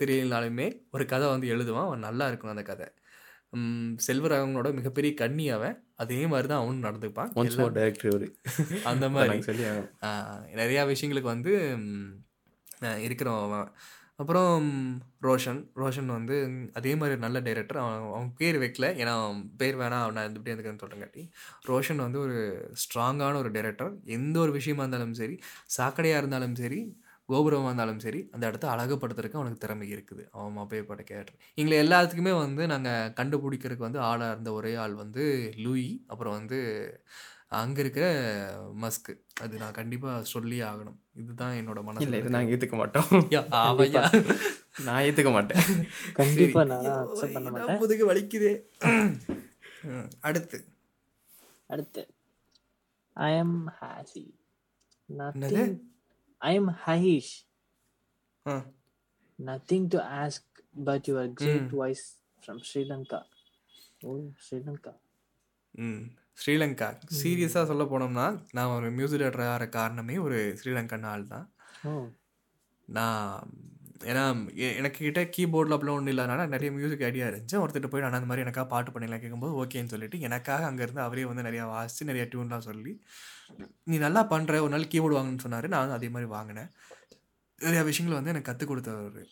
தெரியலனாலுமே ஒரு கதை வந்து எழுதுவான். அவன் நல்லா இருக்கும் அந்த கதை. செல்வராகவனோட மிகப்பெரிய கண்ணி அவன். அதே மாதிரி தான் அவனும் நடந்துப்பான். அந்த மாதிரி. சொல்லி நிறையா விஷயங்களுக்கு வந்து இருக்கிறவன் அவன். அப்புறம் ரோஷன். ரோஷன் வந்து அதே மாதிரி நல்ல டைரக்டர் அவன் அவன் பேர் வைக்கல. ஏன்னா அவன் பேர் வேணாம். அவன் இப்படி எனக்கு சொல்கிறேங்காட்டி ரோஷன் வந்து ஒரு ஸ்ட்ராங்கான ஒரு டைரக்டர் எந்த ஒரு விஷயமா இருந்தாலும் சரி சாக்கடையாக இருந்தாலும் சரி கோபுரமாக இருந்தாலும் சரி அந்த இடத்த அழகுபடுத்துறதுக்கு அவனுக்கு திறமை இருக்குது. அவன் அப்பேற்பட்ட கேரக்டர் எங்களை எல்லாத்துக்குமே வந்து நாங்கள் கண்டுபிடிக்கிறதுக்கு வந்து ஆளாக இருந்த ஒரே ஆள் வந்து லூயி. அப்புறம் வந்து அங்கே இருக்கிற மஸ்க்கு அது நான் கண்டிப்பாக சொல்லி ஆகணும். இதுதான் என்னோட இல்லை மனசில் இது நாங்கள் ஏற்றுக்க மாட்டோம். நான் ஏற்றுக்க மாட்டேன். கண்டிப்பா சரி. நான் ஐயோ, அக்செப்ட் பண்ண என்ன மாட்டேன். முதுகு வலிக்குதே. அடுத்து. அடுத்து. ஐ எம் ஹாசி என்னது? நத்திங் ஐ எம் ஹஹீஷ் ஆ, nothing to ask but your great ம். Voice from Sri Lanka oh Sri Lanka ம் ஸ்ரீலங்கா சீரியஸாக சொல்ல போனோம்னா நான் ஒரு மியூசிக் டேரக்டர் ஆகிற காரணமே ஒரு ஸ்ரீலங்கன் ஆள் தான். நான் ஏன்னா எனக்கு கிட்ட கீபோர்டில் அப்படிலாம் ஒன்றும் இல்லாதனால நிறைய மியூசிக் ஐடியா இருந்துச்சு. ஒருத்தர் போய் நான் அந்த மாதிரி எனக்காக பாட்டு பண்ணிடலாம் கேட்கும்போது ஓகேன்னு சொல்லிட்டு எனக்காக அங்கேருந்து அவரே வந்து நிறையா வாசித்து நிறைய டியூன்லாம் சொல்லி நீ நல்லா பண்ணுற ஒரு நாள் கீபோர்டு வாங்கணும்னு சொன்னார். நான் அதே மாதிரி வாங்கினேன். நிறையா விஷயங்கள் வந்து எனக்கு கற்றுக் கொடுத்தவர்.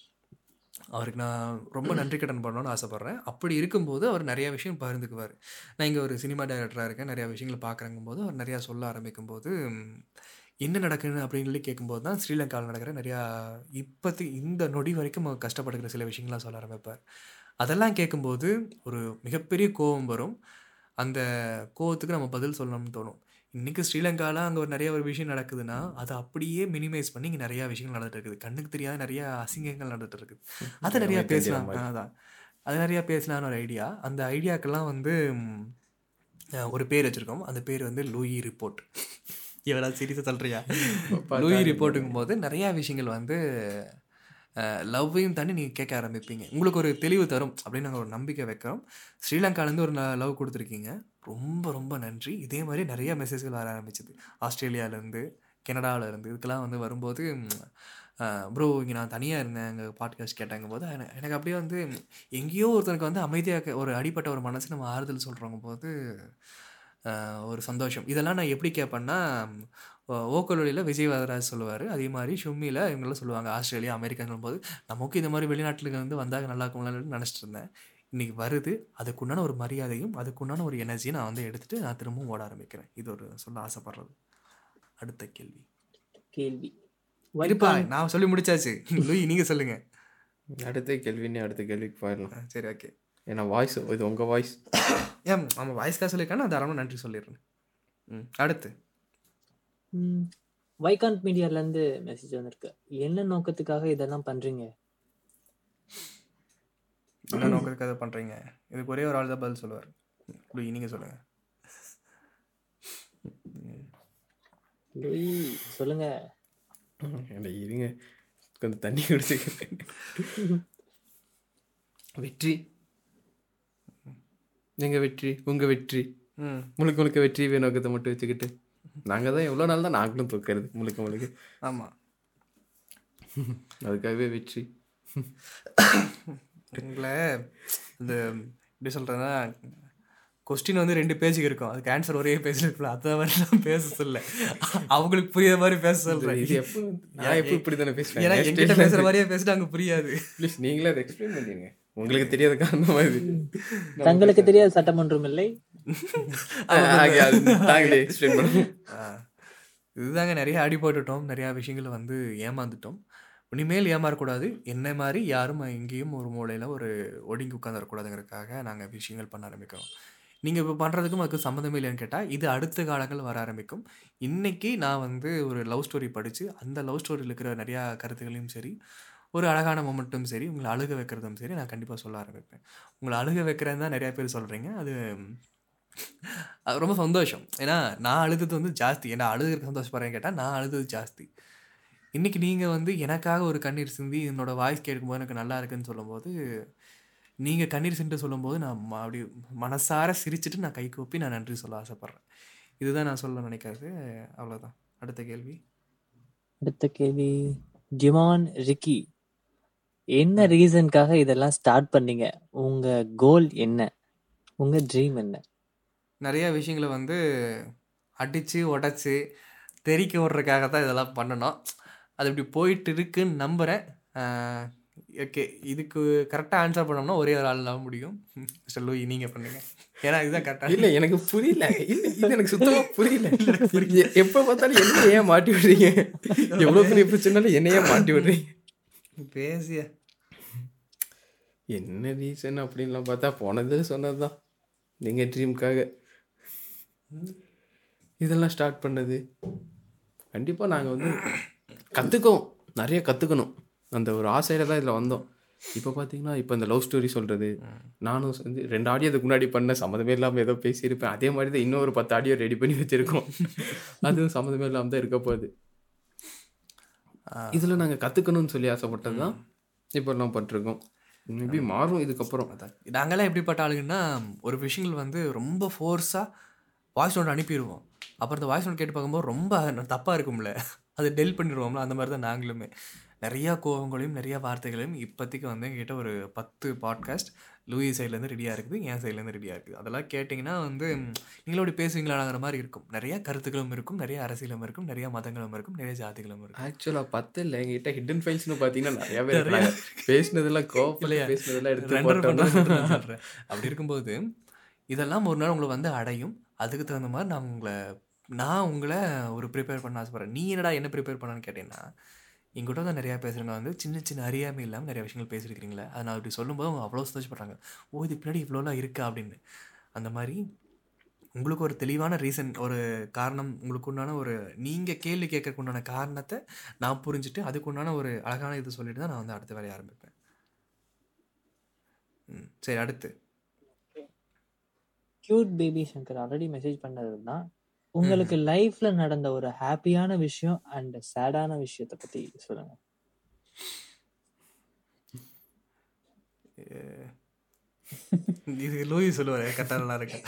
அவருக்கு நான் ரொம்ப நன்றி கடன் பண்ணணும்னு ஆசைப்பட்றேன். அப்படி இருக்கும்போது அவர் நிறைய விஷயம் பகிர்ந்துக்குவார். நான் இங்கே ஒரு சினிமா டைரக்டராக இருக்கேன். நிறையா விஷயங்கள் பார்க்குறங்கும் போது அவர் நிறையா சொல்ல ஆரம்பிக்கும் போது என்ன நடக்குது அப்படின்னு சொல்லி கேட்கும்போது தான் ஸ்ரீலங்காவில் நடக்கிற நிறையா இப்போத்தி இந்த நொடி வரைக்கும் கஷ்டப்படுகிற சில விஷயங்கள்லாம் சொல்ல ஆரம்பிப்பார். அதெல்லாம் கேட்கும்போது ஒரு மிகப்பெரிய கோபம் வரும். அந்த கோவத்துக்கு நம்ம பதில் சொல்லணும்னு தோணும். இன்றைக்கி ஸ்ரீலங்காவில் அங்கே ஒரு நிறைய ஒரு விஷயம் நடக்குதுன்னா அதை அப்படியே மினிமைஸ் பண்ணி இங்கே நிறையா விஷயங்கள் நடந்துட்டு இருக்குது. கண்ணுக்கு தெரியாத நிறைய அசிங்கங்கள் நடந்துட்டு இருக்குது. அதை நிறையா பேசலாம். அதான். அது நிறையா பேசலான்னு ஒரு ஐடியா அந்த ஐடியாக்கெல்லாம் வந்து ஒரு பேர் வச்சுருக்கோம். அந்த பேர் வந்து லூயி ரிப்போர்ட் எவ்வளோ சீரியஸாக சொல்கிறியா லூயி ரிப்போர்ட்டுங்கும் போது நிறையா விஷயங்கள் வந்து லவ்வையும் தாண்டி நீங்கள் கேட்க ஆரம்பிப்பீங்க. உங்களுக்கு ஒரு தெளிவு தரும் அப்படின்னு நாங்கள் ஒரு நம்பிக்கை வைக்கிறோம். ஸ்ரீலங்காலேருந்து ஒரு லவ் கொடுத்துருக்கீங்க. ரொம்ப ரொம்ப நன்றி. இதே மாதிரி நிறைய மெசேஜ்கள் வர ஆரம்பிச்சது. ஆஸ்திரேலியாவிலேருந்து கனடாவிலேருந்து இதுக்கெல்லாம் வந்து வரும்போது ப்ரோ இங்கே நான் தனியாக இருந்தேன். எங்கள் பாட்காஸ்ட் கேட்டாங்க போது எனக்கு அப்படியே வந்து எங்கேயோ ஒருத்தனுக்கு வந்து அமைதியாக ஒரு அடிப்பட்ட ஒரு மனசு நம்ம ஆறுதல் சொல்கிறவங்க போது ஒரு சந்தோஷம். இதெல்லாம் நான் எப்படி கேட்பேன்னா ஓக்கலொலியில் விஜய் வரராஜ் சொல்லுவார். அதே மாதிரி ஷும்மியில் இவங்கெல்லாம் சொல்லுவாங்க ஆஸ்திரேலியா அமெரிக்காங்கும் போது நமக்கு இந்த மாதிரி வெளிநாட்டுல வந்து வந்தால் நல்லா இருக்கும்லான்னு நினச்சிட்டு இருந்தேன். இன்றைக்கி வருது. அதுக்குண்டான ஒரு மரியாதையும் அதுக்குண்டான ஒரு எனர்ஜியும் நான் வந்து எடுத்துகிட்டு நான் திரும்பவும் ஓட ஆரம்பிக்கிறேன். இது ஒரு சொல்ல ஆசைப்படுறது. அடுத்த கேள்வி. கேள்வி. இருப்பா நான் சொல்லி முடிச்சாச்சு. லூயி நீங்கள் சொல்லுங்கள் அடுத்த கேள்வின்னு அடுத்த கேள்விக்கு போயிடலாம். சரி ஓகே. ஏன்னா வாய்ஸ் இது உங்கள் வாய்ஸ் ஏன் ஆமாம் வாய்ஸ்க்காக சொல்லியிருக்கேன் நான் தாராளமாக நன்றி சொல்லிடுறேன். ம். அடுத்து. வைகாண்ட் மீடியால இருந்து மெசேஜ் வந்திருக்கு. என்ன நோக்கத்துக்காக இதெல்லாம் பண்றீங்க? என்ன நோக்கத்துக்கு அதை பண்ணுறீங்க இதுக்கு ஒரே ஒரு ஆள் தான் பதில் சொல்லுவார். லூயி நீங்கள் சொல்லுங்கள் லூயி, சொல்லுங்க. ஏன்டா இருங்க. கொஞ்சம் தண்ணி குடிச்சு. வெற்றி. எங்க வெற்றி உங்க வெற்றி. ம். முழுக்க முழுக்க வெற்றி நோக்கத்தை மட்டும் வச்சுக்கிட்டு. நாங்கள் தான் எவ்வளோ நாள் தான் நாங்களும் தூக்கிறது முழுக்க முழுக்க. ஆமாம் அதுக்காகவே வெற்றி. உங்களை இந்த எப்படி சொல்கிறேன்னா கொஸ்டின் வந்து ரெண்டு பேஜுக்கு இருக்கும். அதுக்கு ஆன்சர் ஒரே பேஜில் இருக்குல்ல அதை வந்து பேச சொல்ல. அவங்களுக்கு புரியாத மாதிரி பேச சொல்கிறேன் இது எப்போ நான் எப்போ இப்படி தானே ஏன்னா என்கிட்ட பேசுகிற பேசுகிறேன் மாதிரியே பேசிட்டு அங்கே புரியாது. ப்ளீஸ் நீங்களே அதை எக்ஸ்பிளைன் பண்ணிடுங்க. உங்களுக்கு தெரியாத காரணம் அது தங்களுக்கு தெரியாத சட்டமன்றம் இல்லை. நாங்களே எக்ஸ்பிளைன் பண்ணுவோம் இதுதாங்க நிறைய அடி போட்டுட்டோம் நிறையா விஷயங்களை வந்து ஏமாந்துட்டோம். இனிமேல் ஏமாறக்கூடாது. என்ன மாதிரி யாரும் எங்கேயும் ஒரு மூலையில் ஒரு ஒடுங்கி உட்காந்துடக்கூடாதுங்கிறதுக்காக நாங்கள் விஷயங்கள் பண்ண ஆரம்பிக்கிறோம். நீங்கள் இப்போ பண்ணுறதுக்கும் அதுக்கு சம்மந்தமே இல்லைன்னு கேட்டால் இது அடுத்த காலங்கள் வர ஆரம்பிக்கும். இன்றைக்கி நான் வந்து ஒரு லவ் ஸ்டோரி படித்து அந்த லவ் ஸ்டோரியில் இருக்கிற நிறையா கருத்துகளையும் சரி ஒரு அழகான மொமெண்ட்டும் சரி உங்களை அழுக வைக்கிறதும் சரி நான் கண்டிப்பாக சொல்ல ஆரம்பிப்பேன். உங்களை அழுக வைக்கிறேன்னு தான் நிறையா பேர் சொல்கிறீங்க அது அது ரொம்ப சந்தோஷம். ஏன்னா நான் அழுதது வந்து ஜாஸ்தி. ஏன்னா அழுதுக்கு சந்தோஷப்படுறேன்னு கேட்டால் நான் அழுதது ஜாஸ்தி. இன்றைக்கி நீங்கள் வந்து எனக்காக ஒரு கண்ணீர் சிந்தி என்னோட வாய்ஸ் கேட்கும்போது எனக்கு நல்லா இருக்குன்னு சொல்லும்போது நீங்கள் கண்ணீர் சிந்து சொல்லும்போது நான் அப்படி மனசார சிரிச்சிட்டு நான் கை கூப்பி நான் நன்றி சொல்ல ஆசைப்பட்றேன். இதுதான் நான் சொல்ல நினைக்கிறது. அவ்வளோதான் அடுத்த கேள்வி. அடுத்த கேள்வி. ஜிமான் ரிக்கி என்ன ரீசனுக்காக இதெல்லாம் ஸ்டார்ட் பண்ணீங்க? உங்க கோல் என்ன? உங்க ட்ரீம் என்ன? நிறைய விஷயங்களை வந்து அடித்து உடச்சி தெறிக்க விட்றதுக்காக தான் இதெல்லாம் பண்ணணும். அது இப்படி போயிட்டு இருக்குன்னு நம்புகிறேன் ஓகே. இதுக்கு கரெக்டாக ஆன்சர் பண்ணோம்னா ஒரே ஒரு ஆள் தான் முடியும். மிஸ்டர் லூயி நீங்கள் பண்ணுங்க. ஏன்னா இதுதான் கரெக்டாக இல்ல எனக்கு புரியல. இல்ல இது எனக்கு சுத்தமா புரியல. எ- எப்ப பார்த்தாலும் என்ன ஏன் மாட்டி விடுறீங்க? எவ்வளவு பெரிய பிரச்சனாலும் என்ன ஏன் மாட்டி விடுறீங்க. பேசிய. என்ன ரீசன் அப்படின்லாம் பார்த்தா போனது சொன்னதுதான். எங்க ட்ரீம்க்காக இதெல்லாம் ஸ்டார்ட் பண்ணது. கண்டிப்பா நாங்க வந்து கத்துக்கோம் நிறைய கத்துக்கணும். அந்த ஒரு ஆசையில தான் இதுல வந்தோம். இப்போ பார்த்தீங்கன்னா இப்போ இந்த லவ் ஸ்டோரி சொல்றது நானும் வந்து ரெண்டு ஆடியோ அதுக்கு முன்னாடி பண்ண சம்மந்தமே இல்லாமல் ஏதோ பேசியிருப்பேன். அதே மாதிரி தான் இன்னொரு பத்து ஆடியோ ரெடி பண்ணி வச்சிருக்கோம். அதுவும் சம்மந்தமே இல்லாமல் தான் இருக்க போகுது. இதில் நாங்கள் கற்றுக்கணும்னு சொல்லி ஆசைப்பட்டது தான் இப்போ எல்லாம் பண்ணிருக்கோம் மேபி மாறும் இதுக்கப்புறம். நாங்களாம் எப்படிப்பட்ட ஆளுங்கன்னா ஒரு விஷயங்கள் வந்து ரொம்ப ஃபோர்ஸாக வாய்ஸ் நோட் அனுப்பிடுவோம் அப்புறம் அந்த வாய்ஸ் நோட் கேட்டு பார்க்கும்போது ரொம்ப தப்பாக இருக்கும்ல. அதை டெல் பண்ணிடுவோம்ல அந்த மாதிரி தான் நாங்களுமே. நிறையா கோவங்களையும் நிறையா வார்த்தைகளையும் இப்போதைக்கு வந்து எங்ககிட்ட ஒரு பத்து பாட்காஸ்ட் லூயி சைட்லேருந்து ரெடியாக இருக்குது என் சைட்லேருந்து ரெடியாக இருக்குது. அதெல்லாம் கேட்டிங்கன்னா வந்து நீங்களும் இப்படி பேசுவீங்களாங்கிற மாதிரி இருக்கும். நிறையா கருத்துக்களும் இருக்கும் நிறைய அரசியலும் இருக்கும் நிறைய மதங்களும் இருக்கும் நிறைய ஜாதிகளும் இருக்கும். ஆக்சுவலாக பத்து இல்லை எங்ககிட்ட ஹிடன் ஃபைல்ஸ்னு பார்த்தீங்கன்னா நிறையாவே இருக்கிறாங்க. பேசினதெல்லாம் கோப்பில் இல்லையா? பேசினதெல்லாம் எடுத்து சொல்றேன். அப்படி இருக்கும்போது இதெல்லாம் ஒரு நாள் உங்களை வந்து அடையும். அதுக்கு தகுந்த மாதிரி நான் உங்களை நான் உங்களை ஒரு ப்ரிப்பேர் பண்ண ஆசைப்பட்றேன். நீ என்னடா என்ன ப்ரிப்பேர் பண்ணான்னு கேட்டீங்கன்னா எங்கிட்ட வந்து நிறையா பேசுகிறவங்க வந்து சின்ன சின்ன அறியாமை இல்லாமல் நிறைய விஷயங்கள் பேசியிருக்கிறீங்களே அதை நான் இப்படி சொல்லும்போது அவங்க அவ்வளோ சந்தோஷப்படுறாங்க. ஓ இது பின்னாடி இவ்வளோலாம் இருக்கா? அப்படின்னு. அந்த மாதிரி உங்களுக்கு ஒரு தெளிவான ரீசன் ஒரு காரணம் உங்களுக்கு உண்டான ஒரு நீங்கள் கேள்வி கேட்கறக்கு உண்டான காரணத்தை நான் புரிஞ்சுட்டு அதுக்கு உண்டான ஒரு அழகான இது சொல்லிட்டு தான் நான் வந்து அடுத்த வேலையை ஆரம்பிப்பேன். ம் சரி அடுத்து. Cute baby Shankar already message பண்ணது தான் உங்களுக்கு லைஃப்ல நடந்த ஒரு ஹாப்பியான விஷயம் அண்ட் சேடான விஷயத்தை பத்தி சொல்லுங்க. இது லூயி சொல்லுவாரு கரெக்டாக நல்லா இருக்கு.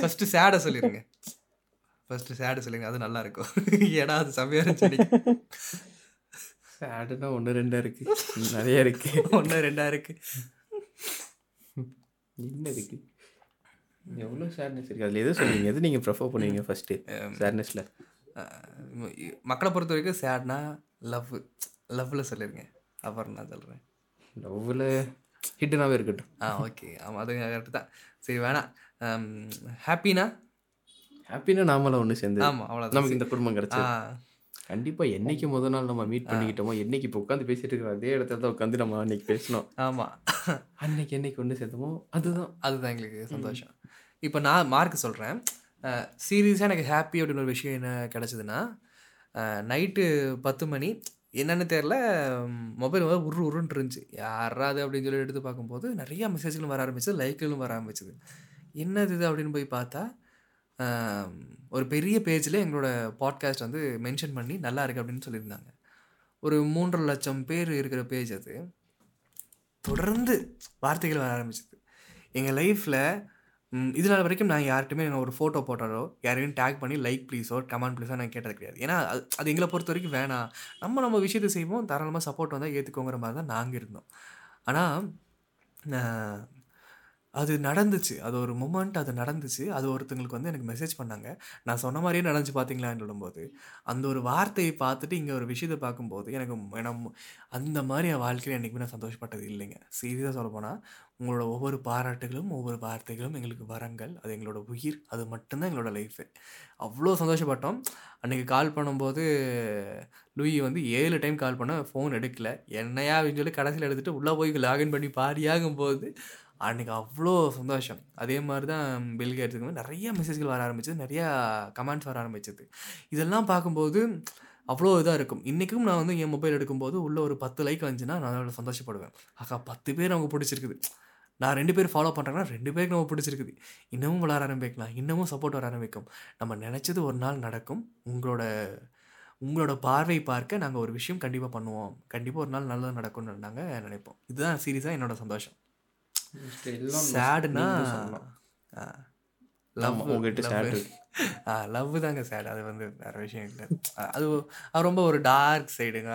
ஃபர்ஸ்ட் சேடை சொல்லிடுங்க ஃபர்ஸ்ட் சேடை சொல்லுங்க அது நல்லா இருக்கும். ஏன்னா அது செம்மையாக இருந்துச்சு சேடுனா ஒன்று ரெண்டா இருக்கு. நிறைய இருக்கு. ஒன்று ரெண்டா இருக்கு. என்ன இருக்கு? எவ்வளோ சேட்னஸ் இருக்கு? அதில் எது சொல்லுவீங்க? எது நீங்கள் ப்ரிஃபர் பண்ணுவீங்க ஃபர்ஸ்ட்டு சேட்னஸில் அஹ் மக்களை பொறுத்த வரைக்கும் சேட்னா லவ் லவ்வில் சொல்லிருங்க. அப்புறம் நான் சொல்கிறேன் லவ்வில் ஹிட்டனாகவே இருக்கட்டும். ஆ ஓகே ஆமாம் அது கரெக்டு தான். சரி வேணாம். ஹாப்பினா ஹாப்பினா நாமளாக ஒன்று சேர்ந்து ஆமாம் அவ்வளோதான் நமக்கு இந்த குடும்பம் கிடச்சி கண்டிப்பாக என்னைக்கு முத நாள் நம்ம மீட் பண்ணிக்கிட்டோமோ என்னைக்கு இப்போ உட்காந்து பேசிட்டு இருக்கிற அதே இடத்துல தான் உட்காந்து நம்ம அன்னைக்கு பேசினோம் ஆமாம் அன்னைக்கு என்னைக்கு ஒன்று சேர்த்தோமோ அதுதான். அதுதான் எங்களுக்கு சந்தோஷம். இப்போ நான் மார்க் சொல்கிறேன் சீரியஸாக எனக்கு ஹாப்பி அப்படின்னு ஒரு விஷயம் என்ன கிடச்சிதுன்னா நைட்டு பத்து மணி. என்னன்னு தெரில மொபைல் வந்து உரு உருன்னு இருந்துச்சு. யாராது அப்படின்னு சொல்லி எடுத்து பார்க்கும்போது நிறையா மெசேஜ்களும் வர ஆரம்பிச்சது லைக்களும் வர ஆரம்பிச்சது. என்னது இது அப்படின்னு போய் பார்த்தா ஒரு பெரிய பேஜில் எங்களோட பாட்காஸ்ட் வந்து மென்ஷன் பண்ணி நல்லா இருக்குது அப்படின்னு சொல்லியிருந்தாங்க. ஒரு மூன்றரை லட்சம் பேர் இருக்கிற பேஜ் அது. தொடர்ந்து வார்த்தைகள் வர ஆரம்பிச்சது. எங்கள் லைஃப்பில் இது வரைக்கும் நான் யார்கிட்டுமே நான் ஒரு ஃபோட்டோ போட்டாலோ யாரையும் டேக் பண்ணி லைக் ப்ளீஸோ கமெண்ட் ப்ளீஸோ நான் கேட்டது கிடையாது. ஏன்னா அது அது எங்களை பொறுத்த வரைக்கும் வேணாம். நம்ம நம்ம விஷயத்தை செய்வோம் தாராளமாக சப்போர்ட் வந்தால் ஏற்றுக்கோங்கிற மாதிரி தான் நாங்கள் இருந்தோம். ஆனால் அது நடந்துச்சு. அது ஒரு மூமெண்ட் அது நடந்துச்சு. அது ஒருத்தங்களுக்கு வந்து எனக்கு மெசேஜ் பண்ணாங்க. நான் சொன்ன மாதிரியே நடந்துச்சு பார்த்தீங்களான்னு சொல்லும்போது அந்த ஒரு வார்த்தையை பார்த்துட்டு இங்கே ஒரு விஷயத்தை பார்க்கும்போது எனக்கு எனக்கு அந்த மாதிரி என் வாழ்க்கையில் என்றைக்குமே நான் சந்தோஷப்பட்டது இல்லைங்க. சீரியஸாக சொல்லப்போனால் உங்களோட ஒவ்வொரு பாராட்டுகளும் ஒவ்வொரு வார்த்தைகளும் எங்களுக்கு வரங்கள். அது எங்களோட உயிர். அது மட்டும்தான் எங்களோட லைஃபு அவ்வளோ சந்தோஷப்பட்டோம். அன்றைக்கி கால் பண்ணும்போது லூயி வந்து ஏழு டைம் கால் பண்ண ஃபோன் எடுக்கல. என்னையா அப்படின்னு சொல்லி கடைசியில் எடுத்துகிட்டு உள்ளே போய் லாகின் பண்ணி பாரியாகும் போது அன்றைக்கி அவ்வளோ சந்தோஷம். அதே மாதிரி தான் பில் கேட்ஸுக்கு நிறைய மெசேஜ்கள் வர ஆரம்பிச்சது நிறையா கமெண்ட்ஸ் வர ஆரம்பிச்சது. இதெல்லாம் பார்க்கும்போது அவ்வளோ இதாக இருக்கும். இன்றைக்கும் நான் வந்து என் மொபைல் எடுக்கும்போது உள்ள ஒரு பத்து லைக் வந்துச்சுன்னா நான் அவ்வளோ சந்தோஷப்படுவேன். அக்கா பத்து பேர் அவங்க பிடிச்சிருக்குது. நான் ரெண்டு பேர் ஃபாலோ பண்ணுறேன்னா ரெண்டு பேருக்கு நம்ம பிடிச்சிருக்குது. இன்னமும் விளாட ஆரம்பிக்கலாம். இன்னமும் சப்போர்ட் வர ஆரம்பிக்கும். நம்ம நினச்சது ஒரு நாள் நடக்கும். உங்களோட உங்களோட பார்வை பார்க்க நாங்கள் ஒரு விஷயம் கண்டிப்பாக பண்ணுவோம். கண்டிப்பாக ஒரு நாள் நல்லது நடக்கும்னு நாங்கள் நினைப்போம். இதுதான் சீரியஸாக என்னோடய சந்தோஷம். சேடுனா. லவ் உங்ககிட்ட. லவ் தாங்க சேட் அது வந்து வேற விஷயம் இல்லை. அது அது ரொம்ப ஒரு டார்க் சைடுங்க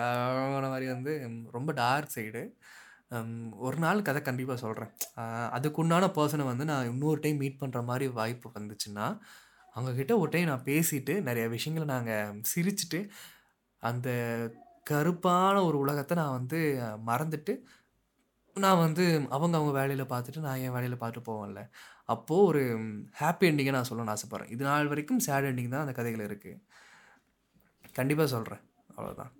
மாதிரி வந்து ரொம்ப டார்க் சைடு ஒரு நாள் கதை கண்டிப்பாக சொல்கிறேன் அதுக்குண்டான பர்சனை வந்து நான் இன்னொரு டைம் மீட் பண்ணுற மாதிரி வாய்ப்பு வந்துச்சுன்னா அவங்கக்கிட்ட ஒரு டைம் நான் பேசிட்டு நிறைய விஷயங்களை நாங்கள் சிரிச்சிட்டு அந்த கருப்பான ஒரு உலகத்தை நான் வந்து மறந்துட்டு நான் வந்து அவங்க அவங்க வேலையில் பார்த்துட்டு நான் என் வேலையில் பார்த்துட்டு போவேன்ல. அப்போது ஒரு ஹாப்பி எண்டிங்கை நான் சொல்லணும்னு ஆசைப்பட்றேன். இது நாள் வரைக்கும் சேட் எண்டிங் தான் அந்த கதைகள் இருக்குது கண்டிப்பாக சொல்கிறேன் அவ்வளோதான்.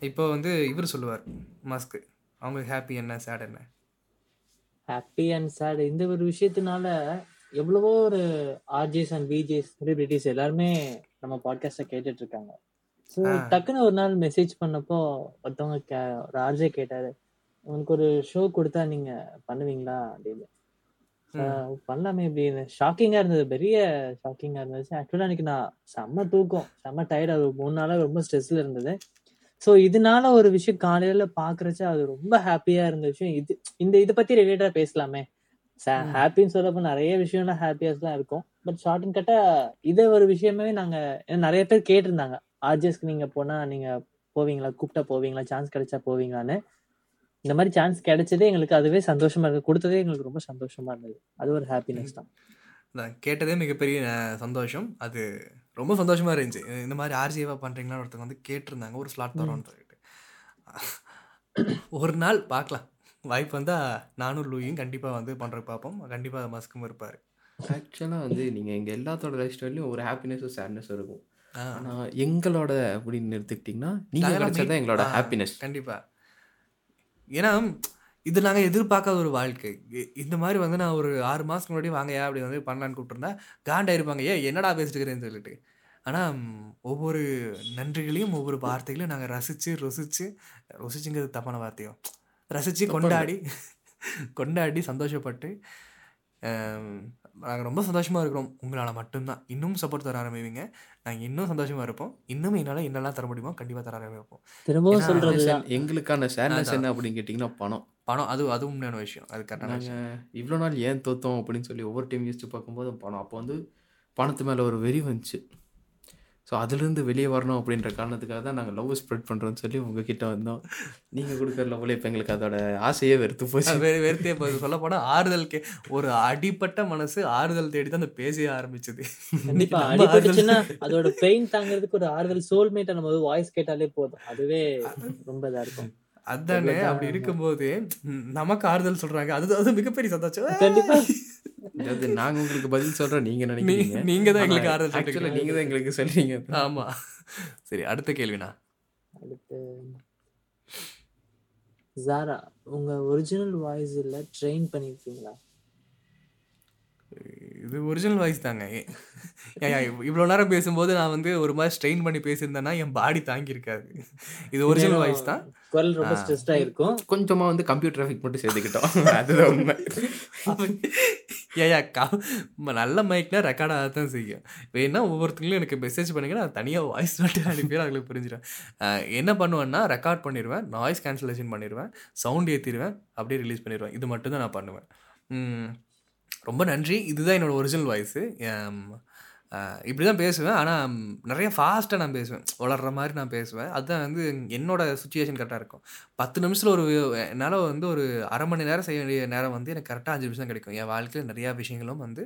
இப்போ வந்து இவர் சொல்லுவார் மஸ்க்கு அவங்களுக்கு ஹாப்பி என்ன சேட் என்ன? ஹாப்பி அண்ட் சேட் இந்த ஒரு விஷயத்தினால எவ்வளவோ ஒரு ஆர்ஜேஸ் அண்ட் பிஜேஸ் செலிபிரிட்டிஸ் எல்லாருமே நம்ம பாட்காஸ்ட கேட்டுட்டு இருக்காங்க. ஸோ. டக்குன்னு ஒரு நாள் மெசேஜ் பண்ணப்போ ஒருத்தவங்க கே ஒரு ஆர்ஜே கேட்டாரு உனக்கு ஒரு ஷோ கொடுத்தா நீங்க பண்ணுவீங்களா அப்படின்னு. பண்ணலாமே அப்படின்னு ஷாக்கிங்கா இருந்தது. பெரிய ஷாக்கிங்கா இருந்துச்சு. ஆக்சுவலா அன்னைக்கு நான் செம்ம தூக்கம். செம்ம டயர்டா மூணு நாளா ரொம்ப ஸ்ட்ரெஸ்ல இருந்தது. ஸோ இதனால ஒரு விஷயம் காலையில பாக்குறச்ச அது ரொம்ப ஹாப்பியா இருந்த விஷயம். இது இந்த இதை பத்தி ரிலேட்டடா பேசலாமே. ஹாப்பின்னு சொல்லப்போ நிறைய விஷயம்லாம் ஹாப்பியஸ்லாம் இருக்கும். பட் ஷார்ட் அண்ட் கட்டா இதை ஒரு விஷயமே நாங்க நிறைய பேர் கேட்டிருந்தாங்க. ஆர்ஜிஎஸ்க்கு நீங்க போனா நீங்க போவீங்களா? கூப்பிட்டா போவீங்களா? சான்ஸ் கிடைச்சா போவீங்களான்னு. இந்த மாதிரி சான்ஸ் கிடைச்சதே எங்களுக்கு அதுவே சந்தோஷமா இருக்கு. கொடுத்ததே எங்களுக்கு ரொம்ப சந்தோஷமா இருந்தது. அது ஒரு ஹாப்பினஸ் தான். நான் கேட்டதே மிகப்பெரிய சந்தோஷம். அது ரொம்ப சந்தோஷமாக இருந்துச்சு. இந்த மாதிரி ஆர்ஜிஏவாக பண்ணுறீங்களான்னு ஒருத்தவங்க வந்து கேட்டிருந்தாங்க. ஒரு ஸ்லாட் தரோன்னு சொல்லிட்டு. ஒரு நாள் பார்க்கலாம். வாய்ப்பு வந்தால் நானும் லூயும் கண்டிப்பாக வந்து பண்ணுறதுக்கு பார்ப்போம் கண்டிப்பாக மஸ்க்கும் இருப்பார். ஆக்சுவலாக வந்து நீங்கள் எங்கள் எல்லாத்தோட லைஃப் ஸ்டைல்லையும் ஒரு ஹாப்பினஸும் சேட்னஸும் இருக்கும் ஆனால் எங்களோட அப்படின்னு எடுத்துக்கிட்டிங்கன்னா நீங்கள் கிடைச்சதான் எங்களோட ஹாப்பினஸ் கண்டிப்பா. ஏன்னா இது நாங்கள் எதிர்பார்க்காத ஒரு வாழ்க்கை. இந்த மாதிரி வந்து நான் ஒரு ஆறு மாதத்துக்கு முன்னாடி வாங்கயா அப்படி வந்து பண்ணலான்னு கூப்பிட்டுருந்தா காண்டாயிருப்பாங்க ஏ என்னடா பேசிட்டு இருக்கிறேன்னு சொல்லிட்டு. ஆனால் ஒவ்வொரு நன்றிகளையும் ஒவ்வொரு வார்த்தைகளையும் நாங்கள் ரசித்து ருசித்து ருசிச்சுங்கிறது தப்பான வார்த்தையும் ரசித்து கொண்டாடி கொண்டாடி சந்தோஷப்பட்டு நாங்கள் ரொம்ப சந்தோஷமாக இருக்கிறோம். உங்களால் மட்டும்தான். இன்னும் சப்போர்ட் தர ஆரம்பிவீங்க நாங்கள் இன்னும் சந்தோஷமாக இருப்போம். இன்னும் என்னால் என்னெல்லாம் தர முடியுமோ கண்டிப்பாக தர ஆரம்பிப்போம். திரும்பவும் சொல்றதுதான் எங்களுக்கான அதான். என்ன அப்படின்னு கேட்டிங்கன்னா பணம். பணம் அது அது உண்மையான விஷயம். அது கரெக்டான விஷயம். இவ்வளோ நாள் ஏன் தோத்தோம் அப்படின்னு சொல்லி ஒவ்வொரு டைம் யோசிச்சு பார்க்கும்போது பணம். அப்போ வந்து பணத்து மேலே ஒரு வெறி வந்துச்சு. ஸோ அதுலேருந்து வெளியே வரணும் அப்படின்ற காரணத்துக்காக தான் நாங்கள் லவ் ஸ்ப்ரெட் பண்ணுறோம்னு சொல்லி உங்ககிட்ட வந்தோம். நீங்கள் கொடுக்குற லவ்ல இப்போ எங்களுக்கு அதோட ஆசையே வெறுத்து போச்சு. வெறுத்தே போகுது சொல்ல போனால் ஆறுதல் கே ஒரு அடிப்பட்ட மனசு ஆறுதல் தேடி தான் அந்த பேசவே ஆரம்பிச்சது. கண்டிப்பா. நம்ம அடிபட்டுச்சுன்னா அதோட பெயின் தாங்கிறதுக்கு ஒரு ஆறுதல் சோல்மேட்டை நம்ம வாய்ஸ் கேட்டாலே போதும். அதுவே ரொம்ப இதா இருக்கும். அதானே? அப்படி இருக்கும்போது நமக்கு ஆறுதல் சொல்றாங்க. அது அது மிகப்பெரிய சந்தோஷம். கண்டிப்பா. அதாவது நாங்கள் உங்களுக்கு பதில் சொல்கிறோம் நீங்கள் நினைக்கிறீங்க. நீங்க தான் எங்களுக்கு ஆறுதல் ஆக்சுவலாக சொல்றீங்க. நீங்கள் தான் எங்களுக்கு சொல்றீங்க. ஆமா. சரி அடுத்த கேள்வினா அடுத்து ஜாரா உங்க ஒரிஜினல் வாய்ஸ் இல்ல ட்ரெயின் பண்ணிருக்கீங்களா? இது ஒரிஜினல் வாய்ஸ் தாங்க. இவ்வளோ நேரம் பேசும்போது நான் வந்து ஒரு மாதிரி ஸ்ட்ரெயின் பண்ணி பேசியிருந்தேன்னா என் பாடி தாங்கியிருக்காது. இது ஒரிஜினல் வாய்ஸ் தான். குரல் ரொம்ப ஸ்ட்ரெஸ்டா இருக்கும். கொஞ்சமாக வந்து கம்ப்யூட்டர் டிராஃபிக் மட்டும் சேர்த்துக்கிட்டோம். அதுதான் உண்மை. ஏயா கா நல்ல மைக்னா ரெக்கார்ட் ஆக தான் செய்யும். வேணா ஒவ்வொருத்தங்களும் எனக்கு மெசேஜ் பண்ணுங்க. நான் தனியாக வாய்ஸ் நோட்டு அனுப்பிடுறேன் அவங்களுக்கு புரிஞ்சிடும். என்ன பண்ணுவேன்னா ரெக்கார்ட் பண்ணிடுவேன் நாய்ஸ் கேன்சலேஷன் பண்ணிடுவேன் சவுண்ட் ஏற்றிடுவேன் அப்படியே ரிலீஸ் பண்ணிடுவேன். இது மட்டும் தான் நான் பண்ணுவேன். ரொம்ப நன்றி. இதுதான் என்னோட ஒரிஜினல் வாய்ஸு இப்படி தான் பேசுவேன். ஆனால் நிறைய ஃபாஸ்ட்டாக நான் பேசுவேன். வளர்கிற மாதிரி நான் பேசுவேன். அதுதான் வந்து என்னோடய சுச்சுவேஷன் கரெக்டாக இருக்கும். பத்து நிமிஷத்தில் ஒரு என்னால் வந்து ஒரு அரை மணி நேரம் செய்ய வேண்டிய நேரம் வந்து எனக்கு கரெக்டாக அஞ்சு நிமிஷம் கிடைக்கும். என் வாழ்க்கையில் நிறையா விஷயங்களும் வந்து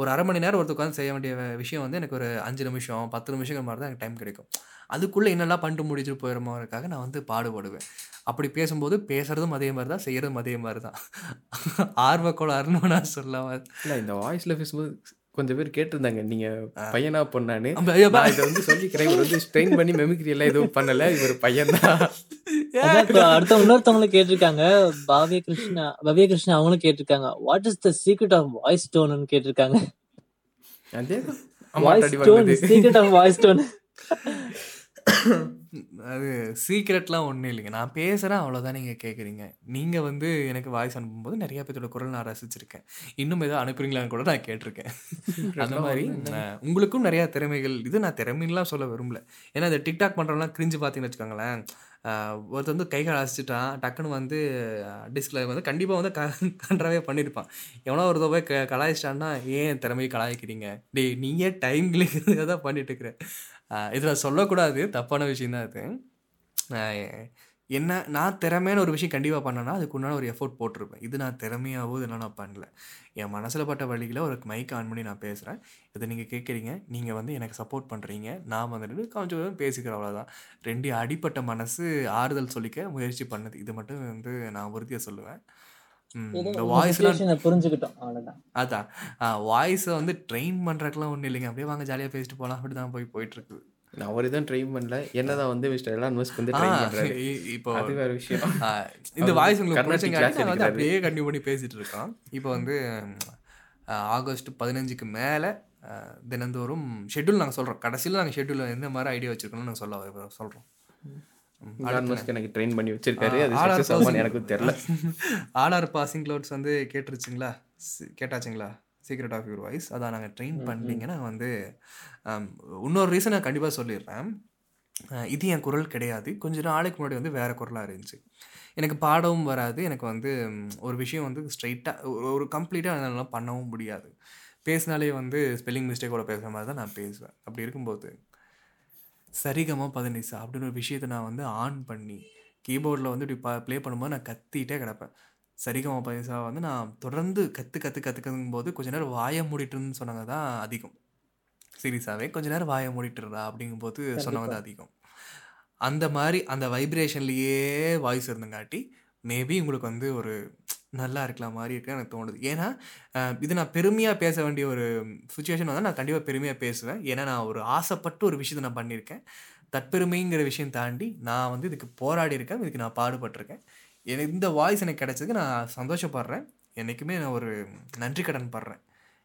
ஒரு அரை மணி நேரம் ஒருத்தர் உட்காந்து செய்ய வேண்டிய விஷயம் வந்து எனக்கு ஒரு அஞ்சு நிமிஷம் பத்து நிமிஷங்கள் மாதிரி தான் எனக்கு டைம் கிடைக்கும். அதுக்குள்ளே என்னெல்லாம் பண்ணிட்டு முடிச்சுட்டு போயிடுமோறதுக்காக நான் வந்து பாடுபடுவேன் அப்படி பேசும்போது பேசுகிறதும் அதே மாதிரி தான் செய்யறதும் அதே மாதிரி தான். ஆர்வக்கோளாறுன்னு நான் சொல்லாமல் இல்லை இந்த வாய்ஸில் பேசும்போது கொஞ்சம் பேர் கேட்டிருந்தாங்க நீங்கள் பையனா பொண்ணான்னு. இதை வந்து சொல்லிக்கிறேன் இவர் வந்து ஸ்ட்ரெயின் பண்ணி மெமிக்ரி எல்லாம் எதுவும் பண்ணல இவர் பையன் தான். அடுத்த இன்னொருத்தவங்களும் கேட்டிருக்காங்க பாவிய கிருஷ்ணா பவ்ய கிருஷ்ணா அவங்களும் கேட்டிருக்காங்க what is the secret of voice tone கேட்டிருக்காங்க. அதே voice tone secret of voice tone அது சீக்ரெட்லாம் ஒன்றும் இல்லைங்க. நான் பேசுகிறேன் அவ்வளோதான் நீங்கள் கேட்குறீங்க நீங்கள் வந்து எனக்கு வாய்ஸ் அனுப்பும்போது நிறைய பேர்த்தோட குரல் நான் ரசிச்சிருக்கேன். இன்னும் ஏதோ அனுப்புறீங்களான்னு கூட நான் கேட்டிருக்கேன். அந்த மாதிரி உங்களுக்கும் நிறையா திறமைகள் இது நான் திறமைலாம் சொல்ல விரும்பல. ஏன்னா இந்த டிக்டாக் பண்ணுறவங்களாம் கிரிஞ்சு பார்த்தீங்கன்னு வச்சுக்கோங்களேன் ஒருத்தர் வந்து கை கால் அழைச்சிட்டான் டக்குன்னு வந்து டிஸ்கில் வந்து கண்டிப்பாக வந்து க கன்றாவே பண்ணியிருப்பான் எவனோ ஒரு போய் க கலாய்ச்சிட்டான்னா ஏன் திறமையை கலாய்க்கிறீங்க? டேய் நீங்கள் டைம் கிளிக்கிறதுக்காக தான் பண்ணிட்டு இருக்கிற. இதில் சொல்லக்கூடாது தப்பான விஷயம் தான் அது. என்ன நான் திறமையான ஒரு விஷயம் கண்டிப்பாக பண்ணேன்னா அதுக்கு உண்டான ஒரு எஃபோர்ட் போட்டிருப்பேன். இது நான் திறமையாவோ இதெல்லாம் நான் பண்ணல. என் மனசில் பட்ட வழியில் ஒரு மைக் ஆன் பண்ணி நான் பேசுகிறேன் இதை நீங்கள் கேட்குறீங்க நீங்கள் வந்து எனக்கு சப்போர்ட் பண்ணுறீங்க நான் வந்துட்டு கொஞ்சம் கொஞ்சம் பேசிக்கிறேன் அவ்வளோதான் ரெண்டு அடிப்பட்ட மனசு ஆறுதல் சொல்லிக்க முயற்சி பண்ணது. இது மட்டும் வந்து நான் உறுதியாக சொல்லுவேன். புரிஞ்சுக்கிட்டோம். அதான். வாய்ஸை வந்து ட்ரெயின் பண்ணுறதுக்குலாம் ஒன்றும் இல்லைங்க. அப்படியே வாங்க ஜாலியாக பேசிட்டு போகலாம் அப்படி தான் போய் போயிட்டுருக்குது நான் அவரு தான் ட்ரெயின் பண்ணல. என்னதான் வந்து மிஸ்டர் எல்லாம் மஸ்க் வந்து ட்ரெயின் பண்றாரு. இப்போ அது வேற விஷயம். இந்த வாய்ஸ் உங்களுக்கு பிடிச்சங்காட்டி வந்து. அப்படியே கண்டினியூ பண்ணி பேசிட்டு இருக்கோம் இப்போ வந்து ஆகஸ்ட் பதினஞ்சுக்கு மேலே தினந்தோறும் ஷெட்யூல் நாங்கள் சொல்கிறோம் கடைசியில் நாங்கள் ஷெட்யூல் எந்த மாதிரி ஐடியா வச்சிருக்கோம்னு நாங்கள் சொல்ல சொல்கிறோம் எனக்கு ட்ரெயின் பண்ணி வச்சிருக்காரு. அது எனக்கு தெரியல. ஆர்ஆர் பாசிங் க்ளவுட்ஸ் வந்து கேட்டுருச்சுங்களா? கேட்டாச்சுங்களா? சீக்ரெட் ஆஃப் யூர் வாய்ஸ் அதான் நாங்கள் ட்ரெயின் பண்ணிட்டீங்கன்னா வந்து இன்னொரு ரீசன் நான் கண்டிப்பாக சொல்லிடுறேன். இது என் குரல் கிடையாது. கொஞ்ச நாளைக்கு முன்னாடி வந்து வேறு குரலாக இருந்துச்சு. எனக்கு பாடவும் வராது. எனக்கு வந்து ஒரு விஷயம் வந்து ஸ்ட்ரைட்டாக ஒரு கம்ப்ளீட்டாக என்னால் பண்ணவும் முடியாது. பேசினாலே வந்து ஸ்பெல்லிங் மிஸ்டேக்கோட பேசுகிற மாதிரி தான் நான் பேசுவேன். அப்படி இருக்கும்போது சரிகமா பதனிசா அப்படின்னு ஒரு விஷயத்தை நான் வந்து ஆன் பண்ணி கீபோர்டில் வந்து இப்படி ப ப்ளே பண்ணும்போது நான் கத்திட்டே கிடப்பேன். சரிகமா பதனிசா வந்து நான் தொடர்ந்து கற்று கற்று கற்றுக்கும் போது கொஞ்ச நேரம் வாயை மூடிட்டுன்னு சொன்னாங்க தான் அதிகம். சீரியஸாகவே கொஞ்ச நேரம் வாயை மூடிட்டுறா அப்படிங்கும்போது சொன்னவங்க தான் அதிகம். அந்த மாதிரி அந்த வைப்ரேஷன்லேயே வாய்ஸ் இருந்தங்காட்டி மேபி உங்களுக்கு வந்து ஒரு நல்லா இருக்கலாம் மாதிரி இருக்கு எனக்கு தோணுது. ஏன்னா இது நான் பெருமையாக பேச வேண்டிய ஒரு சுச்சுவேஷன் வந்து நான் கண்டிப்பாக பெருமையாக பேசுவேன். ஏன்னா நான் ஒரு ஆசைப்பட்டு ஒரு விஷயத்தை நான் பண்ணியிருக்கேன். தற்பெருமைங்கிற விஷயம் தாண்டி நான் வந்து இதுக்கு போராடி இருக்கேன். இதுக்கு நான் பாடுபட்டிருக்கேன். எனக்கு இந்த வாய்ஸ் எனக்கு கிடைச்சதுக்கு நான் சந்தோஷப்படுறேன். என்றைக்குமே நான் ஒரு நன்றி கடன் படுறேன்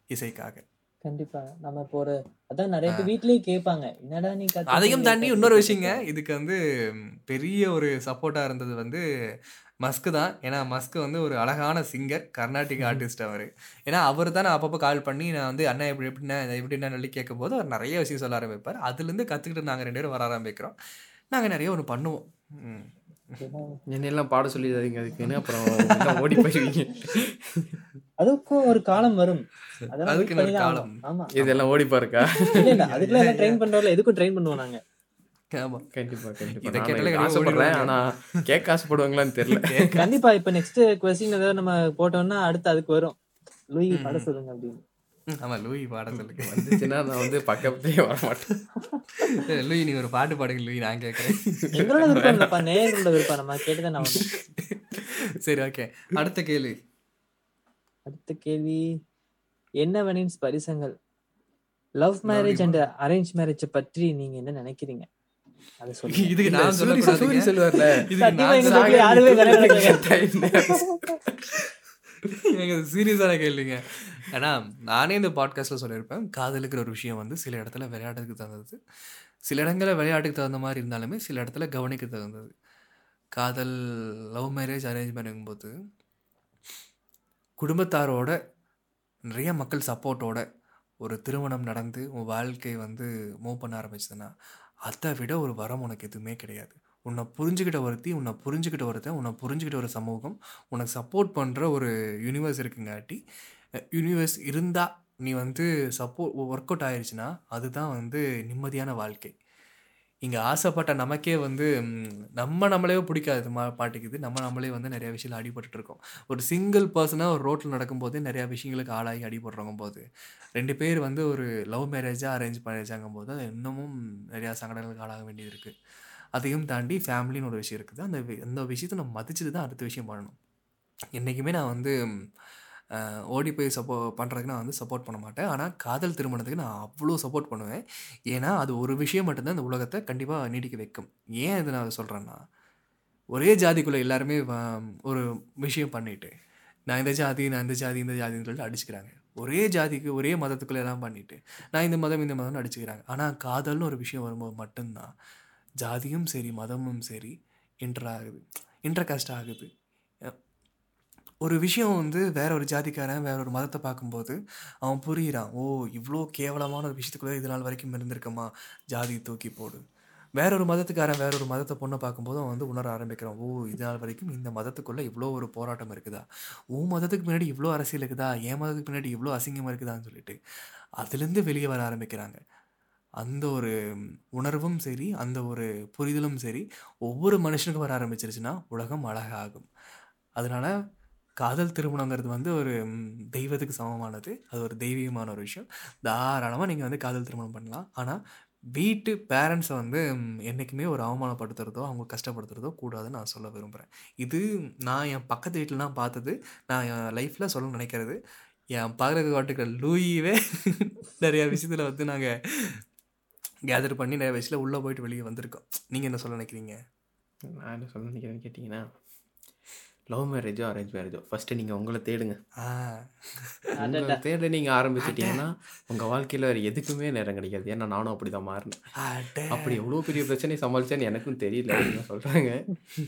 இசைக்காக. கண்டிப்பா. நம்ம இப்போ ஒரு அதான் நிறைய பேர் வீட்லயே கேட்பாங்க. என்னடா நீ அதையும் தாண்டி இன்னொரு கத்துக்க?" விஷயங்க. இதுக்கு வந்து பெரிய ஒரு சப்போர்ட்டாக இருந்தது வந்து மஸ்க்கு தான். ஏன்னா மஸ்க்கு வந்து ஒரு அழகான சிங்கர் கர்நாடிக் ஆர்டிஸ்ட் அவர். ஏன்னா அவர் தான் நான் அப்பப்போ கால் பண்ணி நான் வந்து அண்ணா எப்படி எப்படின்னா இதை எப்படின்னா சொல்லி கேட்கும்போது அவர் நிறைய விஷயம் சொல்ல ஆரம்பிப்பார். அதுலேருந்து கற்றுக்கிட்டு நாங்கள் ரெண்டு பேரும் வர ஆரம்பிக்கிறோம். நாங்கள் நிறைய ஒன்று பண்ணுவோம். ம். என்னையெல்லாம் பாட சொல்லிடாதீங்க. அதுக்குன்னு அப்புறம்? ஓடி போயிருவீங்க? அதுக்கும் ஒரு காலம் வரும். அதெல்லாம். ஆமா. இதெல்லாம் ஓடி பாருக்கா? இல்ல அதுக்கெல்லாம் ட்ரெயின் பண்றோம்ல எதுக்கும் ட்ரெயின் பண்ணுவோம் நாங்க. கேட்க ஆசைப்படுவாங்களான்னு தெரியல. கண்டிப்பா இப்ப நெக்ஸ்ட் கொஸ்டின் ஏதாவது நம்ம போட்டோம்னா அடுத்து அதுக்கு வரும். லூயி பாட சொல்லுங்க அப்படின்னு. ஆமாம் லூயி பாட சொல்லுங்க. வந்துச்சுன்னா நான் வந்து பக்கத்துலயே வர மாட்டேன் லூயி நீ ஒரு பாட்டு பாடுங்க லூயி நான் கேட்குறேன். எங்களோட விருப்பம் இல்லப்பா விருப்பம் நம்ம கேட்டுதான் நான் சரி ஓகே அடுத்த கேள்வி. அடுத்த கேள்வி என்னவனின் ஸ்பரிசங்கள்? Love marriage and arrange marriage பற்றி நீங்க என்ன நினைக்கிறீங்க? அது சொல்லுங்க. இதுக்கு நான் சூரி சொல்லுவார்ல. இதுக்கு சொல்ல- யாருமே எனக்கு சீரியஸான கேள்விங்க. ஏன்னா நானே இந்த பாட்காஸ்ட்டில் சொல்லியிருப்பேன். காதலுக்கிற ஒரு விஷயம் வந்து சில இடத்துல விளையாட்டுக்கு தகுந்தது. சில இடங்களில் விளையாட்டுக்கு தகுந்த மாதிரி இருந்தாலுமே சில இடத்துல கவனிக்க தகுந்தது. காதல் லவ் மேரேஜ் அரேஞ்ச் பண்ணும்போது குடும்பத்தாரோட நிறைய மக்கள் சப்போர்ட்டோட ஒரு திருமணம் நடந்து உன் வாழ்க்கை வந்து மூவ் பண்ண ஆரம்பிச்சதுன்னா அதை விட ஒரு வரம் உனக்கு எதுவுமே கிடையாது. உன்னை புரிஞ்சுக்கிட்ட ஒருத்தி உன்னை புரிஞ்சுக்கிட்ட ஒருத்தன் உன்னை புரிஞ்சுக்கிட்ட ஒரு சமூகம் உனக்கு சப்போர்ட் பண்ணுற ஒரு யூனிவர்ஸ் இருக்குங்காட்டி யூனிவர்ஸ் இருந்தால் நீ வந்து சப்போர்ட் ஒர்க் அவுட் ஆயிடுச்சுன்னா அதுதான் வந்து நிம்மதியான வாழ்க்கை. இங்கே ஆசைப்பட்ட நமக்கே வந்து நம்ம நம்மளே பிடிக்காது. மா மாட்டேங்குது நம்ம நம்மளே வந்து நிறைய விஷயத்தில் அடிபட்டுட்டு இருக்கோம் ஒரு சிங்கிள் பர்சனாக ஒரு ரோட்டில் நடக்கும்போது நிறையா விஷயங்களுக்கு ஆளாகி அடிபடுறவங்க போது ரெண்டு பேர் வந்து ஒரு லவ் மேரேஜாக அரேஞ்ச் மேரேஜாகும் போது அது இன்னமும் நிறையா சங்கடங்களுக்கு ஆளாக வேண்டியது இருக்குது அதையும் தாண்டி ஃபேமிலின்னு ஒரு விஷயம் இருக்குது. அந்த வி- அந்த விஷயத்தை நம்ம மதிச்சுட்டு தான் அடுத்த விஷயம் பண்ணணும். என்றைக்குமே நான் வந்து ஓடி போய் சப்போ பண்ணுறதுக்கு நான் வந்து சப்போர்ட் பண்ண மாட்டேன். ஆனால் காதல் திருமணத்துக்கு நான் அவ்வளோ சப்போர்ட் பண்ணுவேன். ஏன்னா அது ஒரு விஷயம் மட்டும்தான் இந்த உலகத்தை கண்டிப்பாக நீடிக்க வைக்கும். ஏன் இது நான் சொல்கிறேன்னா ஒரே ஜாதிக்குள்ளே எல்லாருமே ஒரு விஷயம் பண்ணிட்டு நான் இந்த ஜாதி நான் இந்த ஜாதி இந்த ஜாதின்னு சொல்லிட்டு அடிச்சுக்கிறாங்க. ஒரே ஜாதிக்கு ஒரே மதத்துக்குள்ளே எல்லாம் பண்ணிவிட்டு நான் இந்த மதம் இந்த மதம்னு அடிச்சுக்கிறாங்க. ஆனால் காதல்னு ஒரு விஷயம் வரும்போது மட்டும்தான் ஜாதியும் சரி மதமும் சரி இன்டர் ஆகுது இன்டர்காஸ்ட் ஆகுது. ஒரு விஷயம் வந்து வேற ஒரு ஜாதிக்காரன் வேற ஒரு மதத்தை பார்க்கும்போது அவன் புரியிறான் ஓ இவ்வளோ கேவலமான ஒரு விஷயத்துக்குள்ளே இது நாள் வரைக்கும் இருந்திருக்கமா? ஜாதி தூக்கி போடு. வேற ஒரு மதத்துக்காரன் வேற ஒரு மதத்தை பொண்ணை பார்க்கும்போது அவன் வந்து உணர ஆரம்பிக்கிறான் ஓ இது நாள் வரைக்கும் இந்த மதத்துக்குள்ளே இவ்வளோ ஒரு போராட்டம் இருக்குதா? உன் மதத்துக்கு பின்னாடி இவ்வளோ அரசியல் இருக்குதா? என் மதத்துக்கு பின்னாடி இவ்வளோ அசிங்கமாக இருக்குதான்னு சொல்லிட்டு அதுலேருந்து வெளியே வர ஆரம்பிக்கிறாங்க. அந்த ஒரு உணர்வும் சரி அந்த ஒரு புரிதலும் சரி ஒவ்வொரு மனுஷனுக்கும் வர ஆரம்பிச்சிருச்சுன்னா உலகம் அழகாகும். அதனால் காதல் திருமணங்கிறது வந்து ஒரு தெய்வத்துக்கு சமமானது. அது ஒரு தெய்வீகமான ஒரு விஷயம். தாராளமாக நீங்கள் வந்து காதல் திருமணம் பண்ணலாம். ஆனால் வீட்டு பேரண்ட்ஸை வந்து என்றைக்குமே ஒரு அவமானப்படுத்துறதோ அவங்க கஷ்டப்படுத்துறதோ கூடாதுன்னு நான் சொல்ல விரும்புகிறேன் இது நான் என் பக்கத்து வீட்டிலலாம் பார்த்தது. நான் என் லைஃப்பில் சொல்ல நினைக்கிறது. என் பகிரக வாட்டுக்கள் லூயிவே நிறைய விஷயத்தில் வந்து நாங்கள் கேதர் பண்ணி நிறைய விஷயத்தில் உள்ளே போயிட்டு வெளியே வந்திருக்கோம். நீங்கள் என்ன சொல்ல நினைக்கிறீங்க? நான் என்ன சொல்ல நினைக்கிறேன்னு கேட்டிங்கன்னா லவ் மேரேஜோ அரேஞ்ச் மேரேஜோ ஃபஸ்ட்டு நீங்கள் உங்களை தேடுங்க. உங்களை தேட நீங்கள் ஆரம்பிச்சிட்டிங்கன்னா உங்கள் வாழ்க்கையில் வேறு எதுக்குமே நேரம் கிடைக்காது. ஏன்னா நானும் அப்படி தான் மாறினேன். அப்படி எவ்வளோ பெரிய பிரச்சனை சமாளிச்சேன்னு எனக்கும் தெரியல. அப்படின்னு சொல்கிறாங்க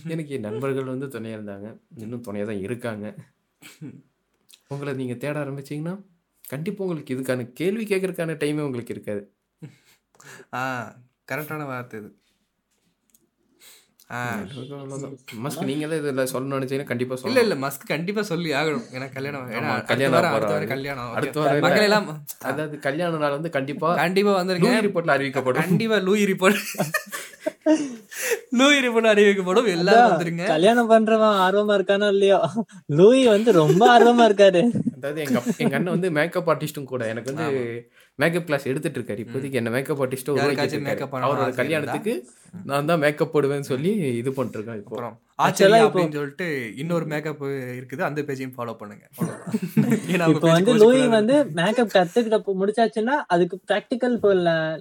எனக்கு என் நண்பர்கள் வந்து துணையாக இருந்தாங்க. இன்னும் துணையாக தான் இருக்காங்க. உங்களை நீங்கள் தேட ஆரம்பிச்சீங்கன்னா கண்டிப்பாக உங்களுக்கு இதுக்கான கேள்வி கேட்கறதுக்கான டைமே உங்களுக்கு இருக்காது. ஆ. கரெக்டான வார்த்தை இது. மஸ்க் நீங்கள் தான் இதில் சொல்லணும்னு நினச்சிங்கன்னா கண்டிப்பாக இல்ல சொல்லலாம். இல்ல மஸ்க் கண்டிப்பா சொல்லி ஆகணும். ஏன்னா கல்யாணம் ஏன்னா கல்யாணம் அடுத்த. வாரம் கல்யாணம் அடுத்த. வாரம். மக்கள் எல்லாம் அதாவது கல்யாண நாள் வந்து கண்டிப்பாக கண்டிப்பா வந்துருங்க லூயி ரிப்போர்ட்டில் அறிவிக்கப்படும். கண்டிப்பா லூயி ரிப்போர்ட் லூயி ரிப்போர்ட் அறிவிக்கப்படும். எல்லாரும் வந்துருங்க. கல்யாணம் பண்றவன் ஆர்வமா இருக்கானோ இல்லையோ? லூயி வந்து ரொம்ப ஆர்வமா இருக்காரு. அதாவது எங்க எங்க அண்ணன் வந்து மேக்கப் ஆர்டிஸ்டும் கூட. எனக்கு வந்து மேக்கப் கிளாஸ் எடுத்துட்டு இருக்காரு. இப்போதைக்கு என்ன மேக்கப் ஆர்டிஸ்டோ யாருக்காச்சும் உருவாக்கிட்டு makeup பண்ணணும் அவரோட கல்யாணத்துக்கு நான் தான் மேக்கப் போடுவேன்னு சொல்லி இது பண்ணிட்டு இருக்கேன் இப்போ. இப்போ- அப்படின்னு சொல்லிட்டு இன்னொரு மேக்கப் இருக்குது. அந்த பேஜையும் ஃபாலோ பண்ணுங்க. இப்போ வந்து லூயி. வந்து மேக்கப் கத்துக்கிட்ட முடிச்சாச்சுன்னா அதுக்கு ப்ராக்டிக்கல் இப்போ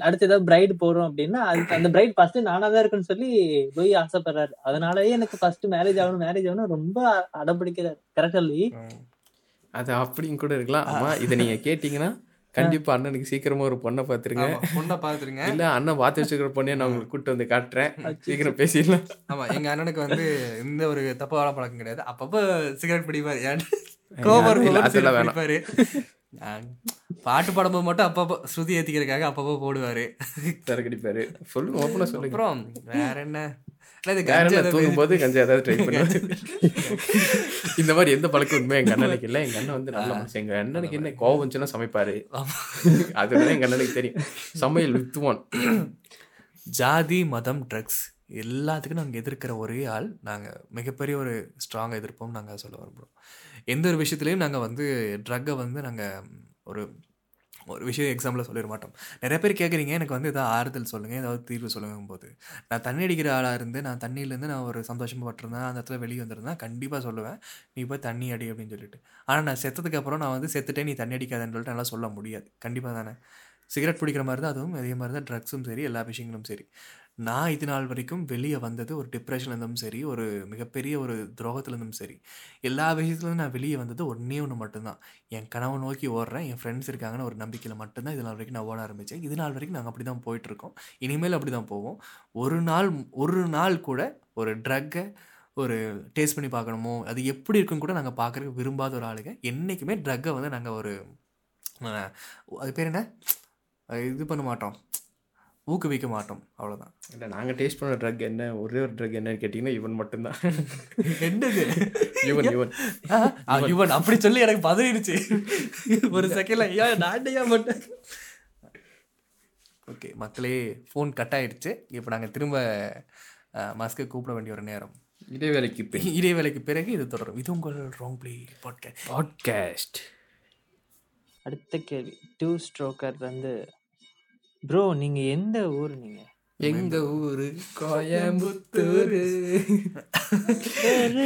அடுத்து ஏதாவது பிரைட் போறோம் அப்படின்னா அதுக்கு அந்த பிரைட் ஃபர்ஸ்ட் நானா தான் இருக்குன்னு சொல்லி லூயி ஆசைப்படுறாரு. அதனாலயே எனக்கு ஃபர்ஸ்ட் மேரேஜ் ஆகணும் மேரேஜ் ஆகணும் ரொம்ப அடம்பிடிக்கிறாரு. கரெக்டா லூயி. அது அப்படின்னு கூட இருக்கலாம். ஆமா இதை நீங்க கேட்டீங்கன்னா கண்டிப்பா அண்ணனுக்கு சீக்கிரமா ஒரு பொண்ணை பார்த்துருங்க ஆமா பொண்ணை பாத்துருங்க. இல்ல அண்ணன் பார்த்து வச்சுக்கிற பொண்ணே நான் உங்களுக்கு கூட்டு வந்து காட்டுறேன். சீக்கிரம் பேசிடலாம். ஆமா எங்க அண்ணனுக்கு வந்து இந்த ஒரு தப்பான பழக்கம் கிடையாது. அப்பப்ப சிகரெட் பிடிப்பாரு. கோபம் பாட்டு பாடும்போது மட்டும் அப்பப்போ ஸ்ருதி ஏத்திக்கிறதுக்காக அப்பப்போ போடுவாரு. தரக்கடிப்பாரு. சொல்லுங்க ஓப்பனா சொல்லுங்க. அப்புறம் வேற என்ன? வேற கஞ்சா ஏதாவது ட்ரை பண்ணுவேன் இந்த மாதிரி எந்த பழக்கம் உண்மை எங்க அண்ணனுக்கு இல்லை. எங்க அண்ணன் வந்து நல்ல மனுஷன். எங்க அண்ணனுக்கு என்ன கோவம் வந்துச்சுன்னா சமைப்பாரு. அதுதான் எங்க அண்ணனுக்கு தெரியும். சமையல் வித்துவான் ஜாதி மதம் ட்ரக்ஸ் எல்லாத்துக்கும் நாங்கள் எதிர்க்கிற ஒரே ஆள். நாங்கள் மிகப்பெரிய ஒரு ஸ்ட்ராங்காக எதிர்ப்போம் நாங்கள் சொல்ல விரும்புகிறோம் எந்த ஒரு விஷயத்துலையும் நாங்கள் வந்து ட்ரக்கை வந்து நாங்கள் ஒரு ஒரு விஷயம் எக்ஸாம்பிளாக சொல்லிட மாட்டோம். நிறைய பேர் கேட்குறீங்க எனக்கு வந்து ஏதாவது ஆறுதல் சொல்லுங்கள் ஏதாவது தீர்வு சொல்லுங்கும் போது நான் தண்ணி அடிக்கிற ஆளாக இருந்து நான் தண்ணியிலேருந்து நான் ஒரு சந்தோஷமாக பட்டிருந்தேன் அந்த இடத்துல வெளியே வந்திருந்தேன் கண்டிப்பாக சொல்லுவேன். நீ போய் தண்ணி அடி அப்படின்னு சொல்லிட்டு. ஆனால் நான் செத்ததுக்கப்புறம் நான் வந்து செத்துட்டே நீ தண்ணி அடிக்காதன்னு சொல்லிட்டு நல்லா சொல்ல முடியாது. கண்டிப்பாக தானே. சிகரெட் பிடிக்கிற மாதிரி தான் அதுவும் அதே மாதிரி தான் ட்ரக்ஸும் சரி எல்லா விஷயங்களும் சரி. நான் இது நாள் வரைக்கும் வெளியே வந்தது ஒரு டிப்ரெஷன்ல இருந்தும் சரி ஒரு மிகப்பெரிய ஒரு துரோகத்துல இருந்தும் சரி. எல்லா விஷயத்துலேருந்து நான் வெளியே வந்தது ஒன்றே ஒன்று மட்டும்தான். என் கனவை நோக்கி ஓடுறேன் என் ஃப்ரெண்ட்ஸ் இருக்காங்கன்னு ஒரு நம்பிக்கையில் மட்டும்தான் இது நாள் வரைக்கும் நான் ஓட ஆரம்பித்தேன் இது நாள் வரைக்கும் நாங்கள் அப்படி தான் போயிட்டுருக்கோம் இனிமேல் அப்படி தான் போவோம். ஒரு நாள் ஒரு நாள் கூட ஒரு ட்ரக்கை ஒரு டேஸ்ட் பண்ணி பார்க்கணுமோ அது எப்படி இருக்குன்னு கூட நாங்கள் பார்க்குறதுக்கு விரும்பாத ஒரு ஆளுங்க. என்றைக்குமே ட்ரக்கை வந்து நாங்கள் ஒரு அது பேர் என்ன? இது பண்ண மாட்டோம். ஊக்குவிக்க மாட்டோம். அவ்வளோதான் இல்லை நாங்கள் டேஸ்ட் பண்ண ட்ரக் என்ன? ஒரே ஒரு ட்ரக் என்னன்னு கேட்டிங்கன்னா இவன் மட்டும்தான். என்னது? இவன் இவன். ஆ, இவன். அப்படி சொல்லி எனக்கு பதறிடுச்சு. ஒரு செகண்ட்ல ஐயா நாட்டையா மட்டும். ஓகே மக்களே ஃபோன் கட் ஆயிடுச்சு. இப்போ நாங்கள் திரும்ப மஸ்கை கூப்பிட வேண்டிய ஒரு நேரம். இடைவேளைக்கு பின் இடைவேளைக்கு பிறகு இது தொடரும். இது உங்கள் ராங் பிளே பாட்காஸ்ட் பாட்காஸ்ட் அடுத்த கேள்வி. டூ ஸ்ட்ரோக்கர் வந்து ப்ரோ நீங்க எந்த ஊர் நீங்க? எங்க ஊரு? கோயம்புத்தூர்.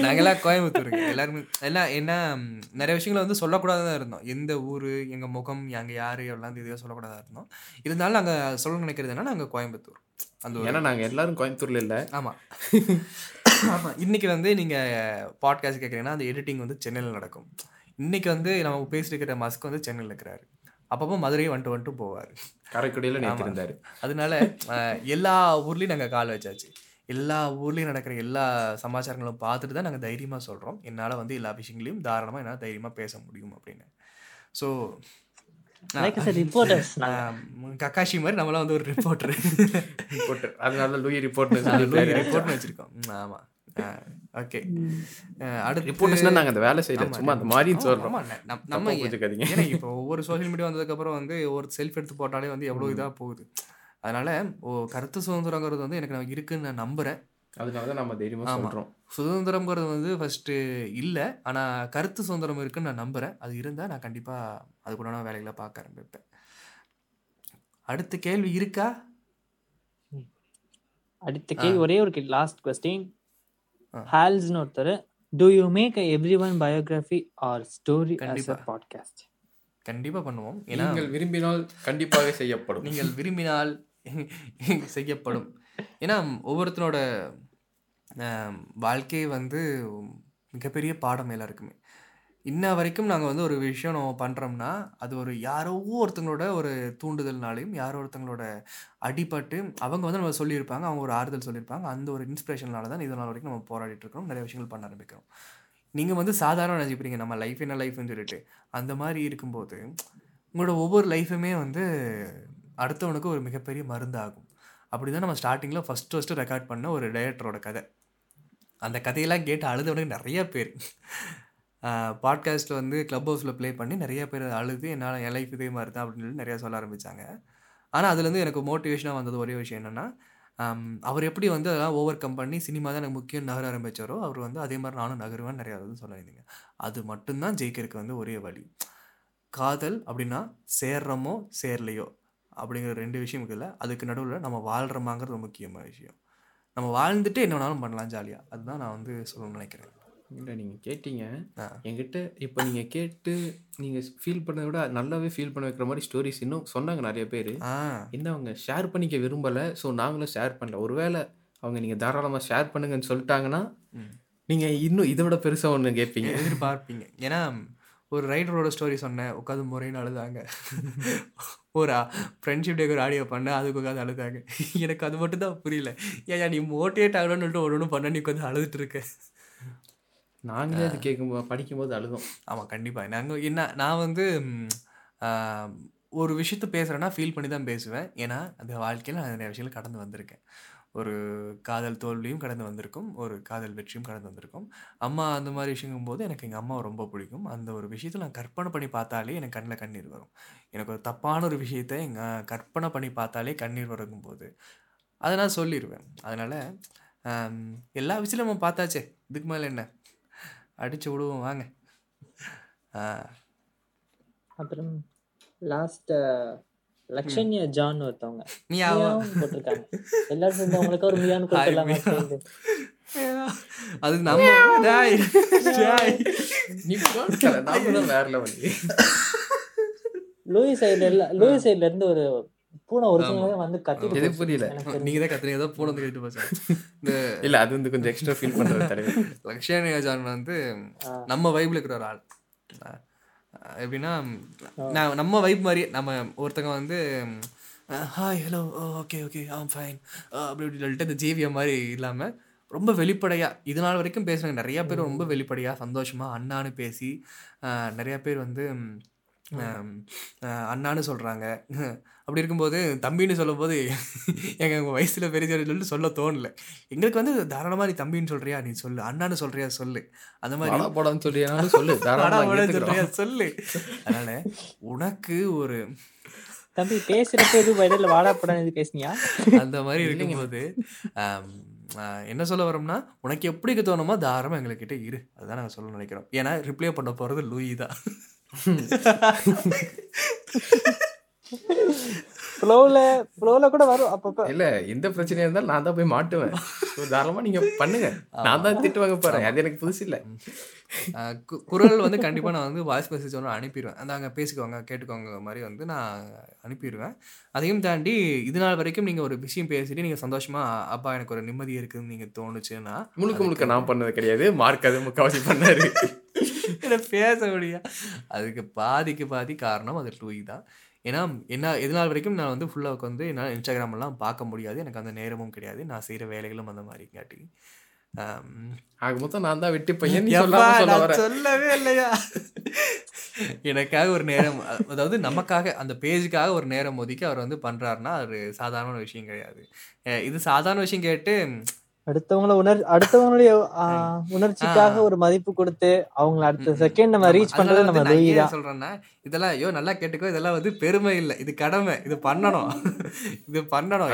நாங்கெல்லாம் கோயம்புத்தூருங்க. எல்லாருமே எல்லாம் என்ன நிறைய விஷயங்களை வந்து சொல்லக்கூடாதான் இருந்தோம். எந்த ஊர் எங்கள் முகம் எங்கள் யார் எல்லாம் இதுவே சொல்லக்கூடாதா இருந்தோம். இருந்தாலும் நாங்கள் சொல்ல நினைக்கிறது என்னன்னா நாங்கள் கோயம்புத்தூர். அந்த ஏன்னா நாங்கள் எல்லாரும் கோயம்புத்தூர்ல இல்லை. ஆமாம் ஆமாம் இன்னைக்கு வந்து நீங்கள் பாட்காஸ்ட் கேட்குறீங்கன்னா அந்த எடிட்டிங் வந்து சென்னையில் நடக்கும். இன்னைக்கு வந்து நம்ம பேசிட்டு இருக்கிற மஸ்க் வந்து சென்னையில் இருக்கிறாரு. அப்பப்போ மதுரை வந்துட்டு வந்துட்டு போவார். காரைக்குடியில் இருந்தார் அதனால எல்லா ஊர்லேயும் நாங்கள் கால் வச்சாச்சு. எல்லா ஊர்லேயும் நடக்கிற எல்லா சமாச்சாரங்களும் பார்த்துட்டு தான் நாங்கள் தைரியமாக சொல்கிறோம் என்னால் வந்து எல்லா விஷயங்களையும் தாராளமாக என்னால் தைரியமாக பேச முடியும் அப்படின்னு. ஸோ கக்காஷி மாதிரி நம்மளாம் வந்து ஒரு ரிப்போர்ட்டர் ரிப்போர்ட்டர் அதனால லூயி ரிப்போர்ட்னு லூயி ரிப்போர்ட்னு வச்சிருக்கோம். ம், ஆமா. ஓகே. அடுத்து ரிப்போர்ட்டர்ஸ்னா நாங்க அந்த வேலை செய்யல. சும்மா அந்த ந- நம்- நம்ம. ஏன்னா இப்போ ஒவ்வொரு சோஷியல் மீடியா வந்ததுக்கப்புறம் வந்து ஒரு செல்ஃப் எடுத்து போட்டாலே வந்து எவ்வளோ இதாக போகுது. அதனால ஓ கருத்து சுதந்திரங்கிறது வந்து எனக்கு நான் இருக்குன்னு நான் நம்புறேன். அதனால தான் நம்ம தைரியமா ஆமா. சொல்றோம். சுதந்திரம்ங்கிறது வந்து ஃபர்ஸ்ட் இல்லை. ஆனால் கருத்து சுதந்திரம் இருக்குன்னு நான் நம்புறேன். அது இருந்தால் நான் கண்டிப்பாக அதுக்குண்டான வேலைகளை பார்க்க ஆரம்பிப்பேன். அடுத்த கேள்வி இருக்கா? அடுத்த கேள்வி ஒரே ஒரு லாஸ்ட் கொஸ்டின். ஹால்ஸ்னு ஒருத்தர் do you make everyone biography or story as கண்டிப்பா. அ பாட்காஸ்ட் கண்டிப்பாக பண்ணுவோம் ஏன்னா நீங்கள் விரும்பினால் கண்டிப்பாக செய்யப்படும். நீங்கள் விரும்பினால் செய்யப்படும். ஏன்னா ஒவ்வொருத்தனோட வாழ்க்கை வந்து மிகப்பெரிய பாடம் எல்லாருக்குமே இன்ன வரைக்கும் நாங்கள் வந்து ஒரு விஷயம் நம்ம பண்ணுறோம்னா அது ஒரு யாரோ ஒருத்தங்களோட ஒரு தூண்டுதல்னாலையும் யாரோ ஒருத்தங்களோட அடிபட்டு அவங்க வந்து நம்ம சொல்லியிருப்பாங்க அவங்க ஒரு ஆறுதல் சொல்லியிருப்பாங்க. அந்த ஒரு இன்ஸ்பிரேஷனால தான் இது நாள் வரைக்கும் நம்ம போராடிட்டு இருக்கோம் நிறைய விஷயங்கள் பண்ண ஆரம்பிக்கிறோம். நீங்கள் வந்து சாதாரண நினைச்சுப்பீங்க நம்ம லைஃப் என்ன லைஃப்னு சொல்லிட்டு. அந்த மாதிரி இருக்கும்போது உங்களோட ஒவ்வொரு லைஃபுமே வந்து அடுத்தவனுக்கு ஒரு மிகப்பெரிய மருந்தாகும். அப்படி தான் நம்ம ஸ்டார்டிங்கில் ஃபஸ்ட்டு ஃபஸ்ட்டு ரெக்கார்ட் பண்ண ஒரு டைரக்டரோட கதை. அந்த கதையெல்லாம் கேட்டு அழுதவனுக்கு நிறைய பேர். பாட்காஸ்ட்டில் வந்து க்ளப் ஹவுஸில் ப்ளே பண்ணி நிறைய பேர் அழுது என்னால் என் லைஃப் இதே மாதிரி தான் அப்படின்னு சொல்லி நிறையா சொல்ல ஆரம்பித்தாங்க ஆனால் அதுலேருந்து எனக்கு மோட்டிவேஷனாக வந்தது ஒரே விஷயம் என்னென்னா அவர் எப்படி வந்து அதெல்லாம் ஓவர் கம் பண்ணி சினிமா தான் எனக்கு முக்கியம் நகர ஆரம்பித்தாரோ அவர் வந்து அதே மாதிரி நானும் நகருவேன் நிறையா வந்து சொல்லியிருந்தீங்க. அது மட்டும்தான் ஜெயிக்கிறதுக்கு வந்து ஒரே வழி. காதல் அப்படின்னா சேர்றோமோ சேர்லையோ அப்படிங்கிற ரெண்டு விஷயம் இருக்குல்ல அதுக்கு நடுவில் நம்ம வாழ்கிறோமாங்கிறது ஒரு முக்கியமான விஷயம். நம்ம வாழ்ந்துட்டு என்ன வேணாலும் பண்ணலாம் ஜாலியாக அதுதான் நான் வந்து சொல்லணும்னு நினைக்கிறேன். இல்லை நீங்கள் கேட்டீங்க. என்கிட்ட இப்போ நீங்கள் கேட்டு நீங்கள் ஃபீல் பண்ணதை விட நல்லாவே ஃபீல் பண்ண வைக்கிற மாதிரி ஸ்டோரிஸ் இன்னும் சொன்னாங்க நிறைய பேர். இந்த அவங்க ஷேர் பண்ணிக்க விரும்பலை. ஸோ நாங்களும் ஷேர் பண்ணல. ஒருவேளை அவங்க நீங்கள் தாராளமாக ஷேர் பண்ணுங்கன்னு சொல்லிட்டாங்கன்னா. நீங்கள் இன்னும் இதை விட பெருசாக ஒன்று கேட்பீங்க. எதிர்பார்ப்பீங்க. ஏன்னா ஒரு ரைடரோட ஸ்டோரி சொன்னேன். உட்காந்து முறைன்னு அழுதாங்க. ஒரு ஃப்ரெண்ட்ஷிப் டேக்கு ஒரு ஆடியோ பண்ணேன். அதுக்கு உட்காந்து அழுதாங்க. எனக்கு அது மட்டும் தான் புரியல. ஏன் நீ மோட்டிவேட் ஆகணும்னு சொல்லிட்டு ஒன்று ஒன்று பண்ண நீ உட்காந்து அழுதுட்டு இருக்க. நாங்களே அது கேட்கும்போது படிக்கும்போது அழுதோம். ஆமாம் கண்டிப்பாக நாங்கள் என்ன நான் வந்து ஒரு விஷயத்த பேசுகிறேன்னா ஃபீல் பண்ணி தான் பேசுவேன். ஏன்னா அந்த வாழ்க்கையில் நான் நிறைய விஷயங்கள் கடந்து வந்திருக்கேன். ஒரு காதல் தோல்வியும் கடந்து வந்திருக்கும். ஒரு காதல் வெற்றியும் கடந்து வந்திருக்கும். அம்மா அந்த மாதிரி விஷயங்கும் போது எனக்கு எங்கள் அம்மாவை ரொம்ப பிடிக்கும். அந்த ஒரு விஷயத்தை நான் கற்பனை பண்ணி பார்த்தாலே எனக்கு கண்ணில் கண்ணீர் வரும். எனக்கு ஒரு தப்பான ஒரு விஷயத்தை எங்கள் கற்பனை பண்ணி பார்த்தாலே கண்ணீர் வருங்கும் போது அதை நான் சொல்லிடுவேன் அதனால் எல்லா விஷயத்தையும் நம்ம பார்த்தாச்சே இதுக்கு மேலே என்ன? அடிச்சு விடுவோம் வாங்க. அப்புறம் லாஸ்ட் லக்ஷன்யா ஜான் ஒருத்தவங்க. போட்டிருக்காங்க. எல்லாரும் சேர்ந்து அவங்களுக்கு ஒரு மியான்னு கொடுத்துடலாமா? அது நம்ம டேய், டேய். நீ வேற லெவல் லூயி சைடுல இல்ல லூயி சைடுல இருந்து ஒரு பூனை ஒரு சில வந்து கத்திட்டு எது போச்சு. புரியல. நீங்க தான் கத்துறீங்க ஏதோ பூனை வந்து கேட்டு போச்சு. இல்லை அது வந்து கொஞ்சம் எக்ஸ்ட்ரா ஃபீல் பண்ணுறது தலைவர் லக்ஷானி அஜான் வந்து ஆ. நம்ம வைப்ல இருக்கிற ஒரு ஆள். எப்படின்னா நான் நம்ம வைப் மாதிரி நம்ம ஒருத்தங்க வந்து hi hello okay okay am fine அப்படி இப்படி சொல்லிட்டு இந்த ஜீவியம் மாதிரி இல்லாமல் ரொம்ப வெளிப்படையாக இது நாள் வரைக்கும் பேசுனாங்க நிறைய பேர் ரொம்ப வெளிப்படையாக சந்தோஷமாக அண்ணான்னு பேசி நிறைய பேர் வந்து அண்ணான்னு சொல்கிறாங்க அப்படி இருக்கும்போது தம்பின்னு சொல்லும்போது எங்க உங்கள் வயசில் பெரிய சொல்லிட்டு சொல்ல தோணல. எங்களுக்கு வந்து தாராளமாக நீ தம்பின்னு சொல்றியா? நீ சொல்லு. அண்ணான்னு சொல்றியா? சொல்லு. அந்த மாதிரி வாடா போடான்னு சொல்லியாலும் சொல்லு. சொல்றியா? சொல்லு. அதனால உனக்கு ஒரு தம்பி பேசுறப்ப எதுவும் இடையில வாடா போடான்னு எதுவும் பேசுனியா? அந்த மாதிரி இருக்கும்போது என்ன சொல்ல வரோம்னா உனக்கு எப்படி தோணுமோ தாராளமாக எங்ககிட்ட இரு. அதுதான் நாங்கள் சொல்ல நினைக்கிறோம். ஏன்னா ரிப்ளை பண்ண போகிறது லூயி தான். ஃப்ளோல ஃப்ளோல கூட வரும் அப்பப்ப. இல்ல எந்த பிரச்சனையா இருந்தாலும் நான் தான் போய் மாட்டுவேன். So, தாராளமா நீங்க பண்ணுங்க. நான் தான் திட்டு வாங்க போறேன். அது எனக்கு புதுசு இல்ல. குரல் வந்து கண்டிப்பாக நான் வந்து வாய்ஸ் மெசேஜ் ஒன்று அனுப்பிடுவேன். அந்தாங்க பேசிக்கோங்க கேட்டுக்கோங்க மாதிரி வந்து நான் அனுப்பிடுவேன். அதையும் தாண்டி இது நாள் வரைக்கும் நீங்கள் ஒரு விஷயம் பேசிட்டு நீங்கள் சந்தோஷமாக அப்பா எனக்கு ஒரு நிம்மதி இருக்குதுன்னு நீங்கள் தோணுச்சுன்னா முழுக்க முழுக்க நான் பண்ணது கிடையாது. மார்க் அது முக்காவாசி பண்ணாரு. என்ன பேச முடியும் அதுக்கு பாதிக்கு பாதி காரணம் அது லூயி தான். ஏன்னா என்ன இது நாள் வரைக்கும் நான் வந்து ஃபுல்லாக வந்து என்னால் இன்ஸ்டாகிராம்லாம் பார்க்க முடியாது. எனக்கு அந்த நேரமும் கிடையாது. நான் செய்கிற வேலைகளும் அந்த மாதிரி காட்டி ஆம், ஆக மொத்தம் நான் தான் வெட்டி பையன். சொல்லவே இல்லையா? எனக்காக ஒரு நேரம் அதாவது நமக்காக அந்த பேஜுக்காக ஒரு நேரம் ஒதுக்கி அவர் வந்து பண்றாருன்னா அது சாதாரண விஷயம் கிடையாது. இது சாதாரண விஷயம் கேட்டு அடுத்தவங்கள உணர் அடுத்தவங்களுடைய ஆஹ், உணர்ச்சிக்காக ஒரு மதிப்பு கொடுத்து அவங்கள அடுத்த செகண்ட் நம்ம ரீச் பண்றது நம்ம லூயி தான். சொல்றேன்னா இதெல்லாம் ஐயோ நல்லா கேட்டுக்கோ இதெல்லாம் வந்து பெருமை இல்லை. இது கடமை. இது பண்ணணும். இது பண்ணணும்.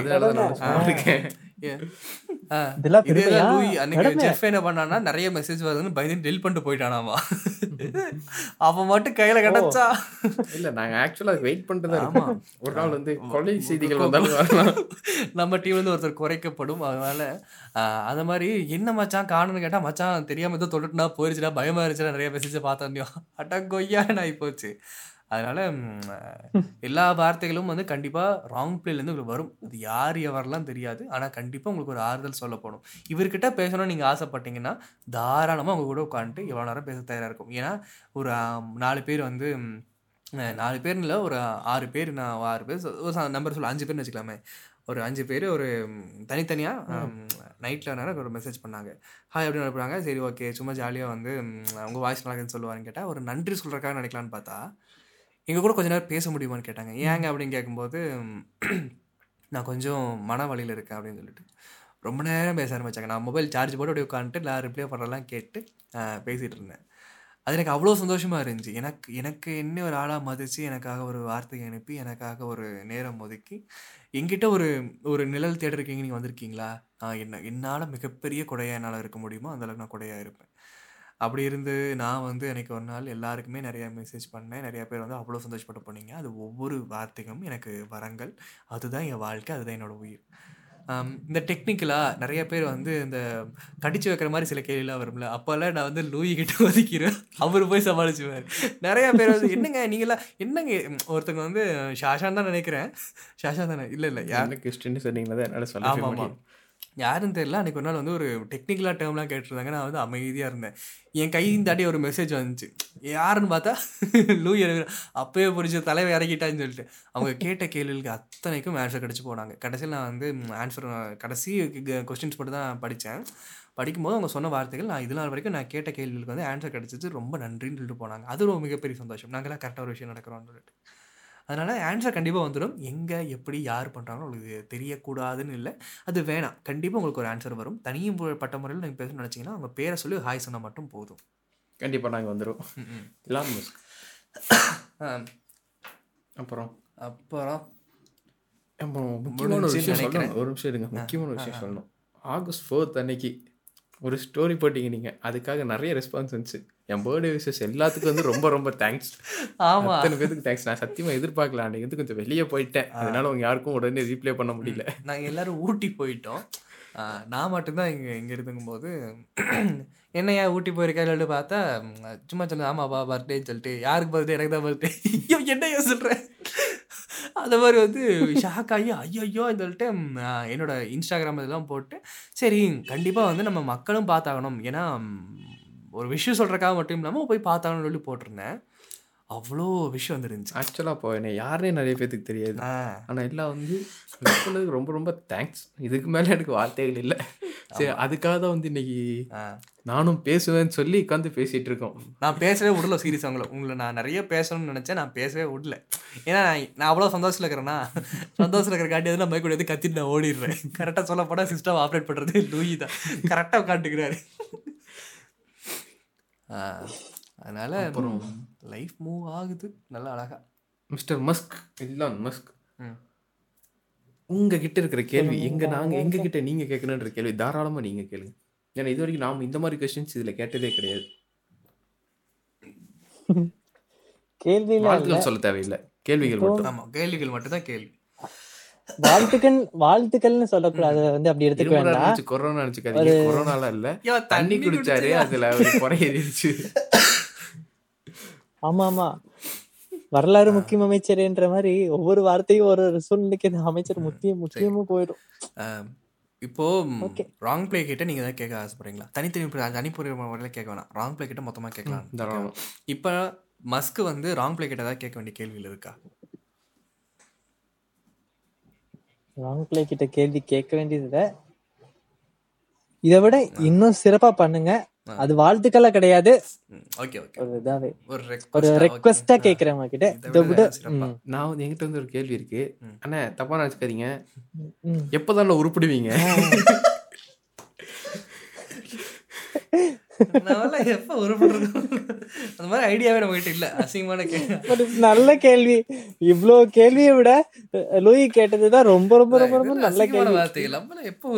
இதெல்லாம் பெருமையா? என்ன பண்ணான்னா நிறைய மெசேஜ் வருதுன்னு பயந்து டெலிட் பண்ணிட்டு போயிட்டானாமா? அவன் மட்டும் கையில கிடைச்சா. இல்ல நாங்க ஆக்சுவலா வெயிட் பண்ணிட்டு தான் ஆமா. ஒரு நாள் வந்து கொலை செய்திகள் வந்தாலும் நம்ம டீம்ல இருந்து ஒருத்தர் குறைக்கப்படும். அதனால ஆஹ், அந்த மாதிரி என்ன மச்சான் காணுன்னு கேட்டா மச்சான் தெரியாம ஏதோ தொட்டுட்டுனா போயிருச்சுடா பயமா இருந்துச்சுடா நிறைய மெசேஜ் பார்த்தோம் அட்டா கொய்யான்னு ஆகி போச்சு அதனால எல்லா வார்த்தைகளும் வந்து கண்டிப்பா ராங் உங்களுக்கு வரும். அது யார் எவரெல்லாம் தெரியாது. ஆனா கண்டிப்பா உங்களுக்கு ஒரு ஆறுதல் சொல்லப்படும் இவர்கிட்ட பேசணும்னு நீங்க ஆசைப்பட்டீங்கன்னா தாராளமா உங்க கூட உட்காந்துட்டு எவ்வளவு நேரம் பேச தயாரா இருக்கும். ஏன்னா ஒரு நாலு பேர் வந்து நாலு பேர் இல்லை ஒரு ஆறு பேர் நான் ஆறு பேர் ஒரு நம்பர் சொல்ல அஞ்சு பேர்னு வச்சுக்கலாமே. ஒரு அஞ்சு பேர் ஒரு தனித்தனியாக நைட்டில் நேரம் ஒரு மெசேஜ் பண்ணாங்க. ஹாய் அப்படின்னு அனுப்புறாங்க. சரி ஓகே சும்மா ஜாலியாக வந்து ம், உங்க வாய்ஸ் நல்லா இருக்குன்னு சொல்லுவாருன்னு கேட்டால் ஒரு நன்றி சொல்கிறக்காக நினைக்கலான்னு பார்த்தா எங்கள் கூட கொஞ்ச நேரம் பேச முடியுமான்னு கேட்டாங்க. ஏங்க அப்படின்னு கேட்கும்போது நான் கொஞ்சம் மன வலியில் இருக்கேன் அப்படின்னு சொல்லிட்டு. ரொம்ப நேரம் பேச ஆரம்பிச்சாங்க. நான் மொபைல் சார்ஜ் போட்டு அப்படியே உட்காந்துட்டு நான் ரிப்ளை பண்ணுறதெல்லாம் கேட்டு அஹ், பேசிட்டு இருந்தேன். அது எனக்கு அவ்வளோ சந்தோஷமா இருந்துச்சு. எனக்கு எனக்கு என்ன ஒரு ஆளாக மதித்து எனக்காக ஒரு வார்த்தை அனுப்பி எனக்காக ஒரு நேரம் ஒதுக்கி என்கிட்ட ஒரு ஒரு நிழல் தேடுறீங்க நீங்கள் வந்திருக்கீங்களா? நான் என்ன என்னால் மிகப்பெரிய கொடையாக என்னால் இருக்க முடியுமோ அந்த அளவுக்கு நான் கொடையாக இருப்பேன். அப்படி இருந்து நான் வந்து எனக்கு ஒரு நாள் எல்லாருக்குமே நிறைய மெசேஜ் பண்ணேன். நிறைய பேர் வந்து அவ்வளோ சந்தோஷப்பட்டு போனீங்க. அது ஒவ்வொரு வார்த்தைகளும் எனக்கு வரங்கள். அதுதான் என் வாழ்க்கை. அதுதான் என்னோட உயிர். இந்த டெக்னிக்கலாக நிறைய பேர் வந்து இந்த கடிச்சு வைக்கிற மாதிரி சில கேள்விலாம் வரும்ல. அப்போல்லாம் நான் வந்து லூயி கிட்ட ஒதுக்கிறேன் அவர் போய் சமாளிச்சுவார் நிறைய பேர் வந்து என்னங்க நீங்களாம் என்னங்க? ஒருத்தங்க வந்து ஷாஷான் தான் நினைக்கிறேன். ஷாஷா தானே? இல்லை இல்லை கொஸ்டின் சொன்னீங்களா? என்னால சொல்ல ஆமாம் யாருன்னு தெரியல. அன்றைக்கி ஒரு நாள் வந்து ஒரு டெக்னிக்கலாக டேர்ம்லாம் கேட்டிருந்தாங்க. நான் வந்து அமைதியாக இருந்தேன். என் கையின் தாண்டி ஒரு மெசேஜ் வந்துச்சு. யாருன்னு பார்த்தா? எனக்கு அப்பயே புரிஞ்ச தலைவை இறக்கிட்டான்னு சொல்லிட்டு. அவங்க கேட்ட கேள்விகளுக்கு அத்தனைக்கும் ஆன்சர் கிடச்சி போனாங்க. கடைசியில் நான் வந்து ஆன்சர் கடைசி கொஸ்டின்ஸ் மட்டும் தான் படித்தேன் படிக்கும்போது அவங்க சொன்ன வார்த்தைகள் நான் இது நாள் வரைக்கும் நான் கேட்ட கேள்விகளுக்கு வந்து ஆன்சர் கிடச்சிச்சு ரொம்ப நன்றின்னு சொல்லிட்டு போனாங்க. அது ஒரு மிகப்பெரிய சந்தோஷம். நாங்களாம் கரெக்டாக ஒரு விஷயம் நடக்கிறோம்னு சொல்லிட்டு. அதனால் ஆன்சர் கண்டிப்பாக வந்துடும் எங்கே எப்படி யார் பண்ணுறாங்களோ உங்களுக்கு தெரியக்கூடாதுன்னு இல்லை. அது வேணாம். கண்டிப்பாக உங்களுக்கு ஒரு ஆன்சர் வரும். தனியும் பட்ட முறையில் நீங்கள் பேசணும்னு நினச்சிங்கன்னா உங்கள் பேரை சொல்லி ஹாய் சொன்னால் மட்டும் போதும். கண்டிப்பா நாங்க வந்துருவோம். இலான் மஸ்க் அப்புறம்? அப்புறம்? முக்கியமான ஒரு விஷயம். சொல்லணும். ஒரு நிமிஷம் இருங்க. முக்கியமான விஷயம் சொல்லணும். ஆகஸ்ட் ஃபோர்த் அன்னைக்கு ஒரு ஸ்டோரி போட்டீங்க நீங்க. அதுக்காக நிறைய ரெஸ்பான்ஸ் வந்துச்சு. என் பர்த்டே விஷஸ் எல்லாத்துக்கும் வந்து ரொம்ப ரொம்ப தேங்க்ஸ் ஆமாம் அத்தனை பேருக்கு தேங்க்ஸ் நான் சத்தியமா எதிர்பார்க்கல அன்னைக்கு வந்து கொஞ்சம் வெளியே போயிட்டேன். அதனால உங்க யாருக்கும் உடனே ரீப்ளே பண்ண முடியல. நாங்கள் எல்லாரும் ஊட்டி போயிட்டோம். நான் மட்டும்தான் இங்கே இங்கே இருந்துங்கும்போது என்னையா ஊட்டி போயிருக்கா? பார்த்தா சும்மா சொன்ன ஆமாப்பா பர்த்டேன்னு சொல்லிட்டு யாருக்கு பர்த்டே எனக்கு தான் பர்த்டே என்னையா சொல்கிறேன் அந்த மாதிரி வந்து ஷாக் ஆகி ஐயோ சொல்லிட்டு ம், என்னோட இன்ஸ்டாகிராம் இதெல்லாம் போட்டு சரி கண்டிப்பாக வந்து நம்ம மக்களும் பார்த்தாகணும். ஏன்னா ஒரு விஷயம் சொல்கிறக்காக மட்டும் இல்லாமல் போய் பார்த்தாகணும்னு சொல்லி போட்டிருந்தேன். அவ்வளோ விஷயம் வந்துருந்துச்சு ஆக்சுவலா இப்போ என்னை யாருனே நிறைய பேத்துக்கு தெரியாது. ஆ. ஆனா எல்லாம் வந்து பண்ணதுக்கு ரொம்ப ரொம்ப தேங்க்ஸ் இதுக்கு மேல எனக்கு வார்த்தைகள் இல்லை. சரி அதுக்காக தான் வந்து இன்னைக்கு நானும் பேசுவேன்னு சொல்லி உட்காந்து பேசிட்டு இருக்கோம். நான் பேசவே விடல சீரியஸ் உங்களை. உங்களை நான் நிறைய பேசணும்னு நினச்சேன் நான் பேசவே விடல. ஏன்னா நான் அவ்வளோ சந்தோஷத்தில் இருக்கிறேன்னா சந்தோஷத்தில் இருக்கிற காட்டி எதுவும் மைக் எடுத்து கத்திட்டு நான் ஓடிடுறேன். கரெக்டாக சொல்ல போனால் சிஸ்டம் ஆப்ரேட் பண்ணுறது லூயி தான். கரெக்டாக உட்காந்துக்கிறாரு அதனால லைஃப் மூவ் ஆகுது நல்லா அழகா. Mister Musk Elon Musk. ம். உங்க கிட்ட இருக்கிற கேள்வி எங்க நாங்க எங்க கிட்ட நீங்க கேட்கணுன்ற கேள்வி தாராளமா நீங்க கேளுங்க. ஏன்னா இது வரைக்கும் நாம இந்த மாதிரி கொஸ்டின்ஸ் இதுல கேட்டதே கிடையாது. வாழ்த்துக்கள் சொல்ல தேவையில்லை. கேள்விகள் மட்டும். ஆமாம் கேள்விகள் மட்டும்தான் கேள்வி. வாழ்த்துக்கள் வாழ்த்துக்கள்னு சொல்லக்கூடாது. அதை வந்து அப்படி எடுத்துக்க வேண்டாம். இருந்துச்சு கொரோனா நினைச்சுக்காதீங்க. கொரோனாலாம் இல்ல. தண்ணி குடிச்சாரு அதுல ஒரு குறை ஏறிடுச்சு ஆமா ஆமா வரலாறு முக்கியம் அமைச்சர்ன்ற மாதிரி ஒவ்வொரு வார்த்தையும் ஒரு ஒரு சூழ்நிலைக்கு அந்த அமைச்சர் முக்கியம் முக்கியமா போயிடும். இப்போ ராங் பிளே கிட்ட நீங்க ஏதாவது கேட்க ஆசைப்படுறீங்களா? தனித்தனி பிர- தனிப்புற முறையில் கேட்க வேணாம். ராங் பிளே கிட்ட மொத்தமா கேட்கலாம். இப்போ மஸ்க் வந்து ராங் பிளே கிட்ட ஏதாவது கேட்க வேண்டிய கேள்விகள் இருக்கா? ராங் பிளே கிட்ட கேள்வி கேட்க வேண்டியது இல்ல இதை விட இன்னும் சிறப்பா பண்ணுங்க. அது வாழ்த்துக்களா கிடையாது. Okay okay. ஒரு ரெக்வஸ்டா. கேக்குறேன். ம், நான் வந்து என்கிட்ட வந்து ஒரு கேள்வி இருக்கு. அண்ணா தப்பா நினச்சிக்காதீங்க. எப்போதான் உருப்பிடுவீங்க? நாமெல்லாம் எப்ப உருப்படுறது அந்த மாதிரி ஐடியாவே நம்ம கிட்ட இல்ல. அசிங்கமான கேள்வி நல்ல கேள்வி. இவ்ளோ கேள்வியை விட லூயி கேட்டதுதான் ரொம்ப ரொம்ப ரொம்ப ரொம்ப நல்ல கேள்வி. வார்த்தைகள் நம்மள எப்போ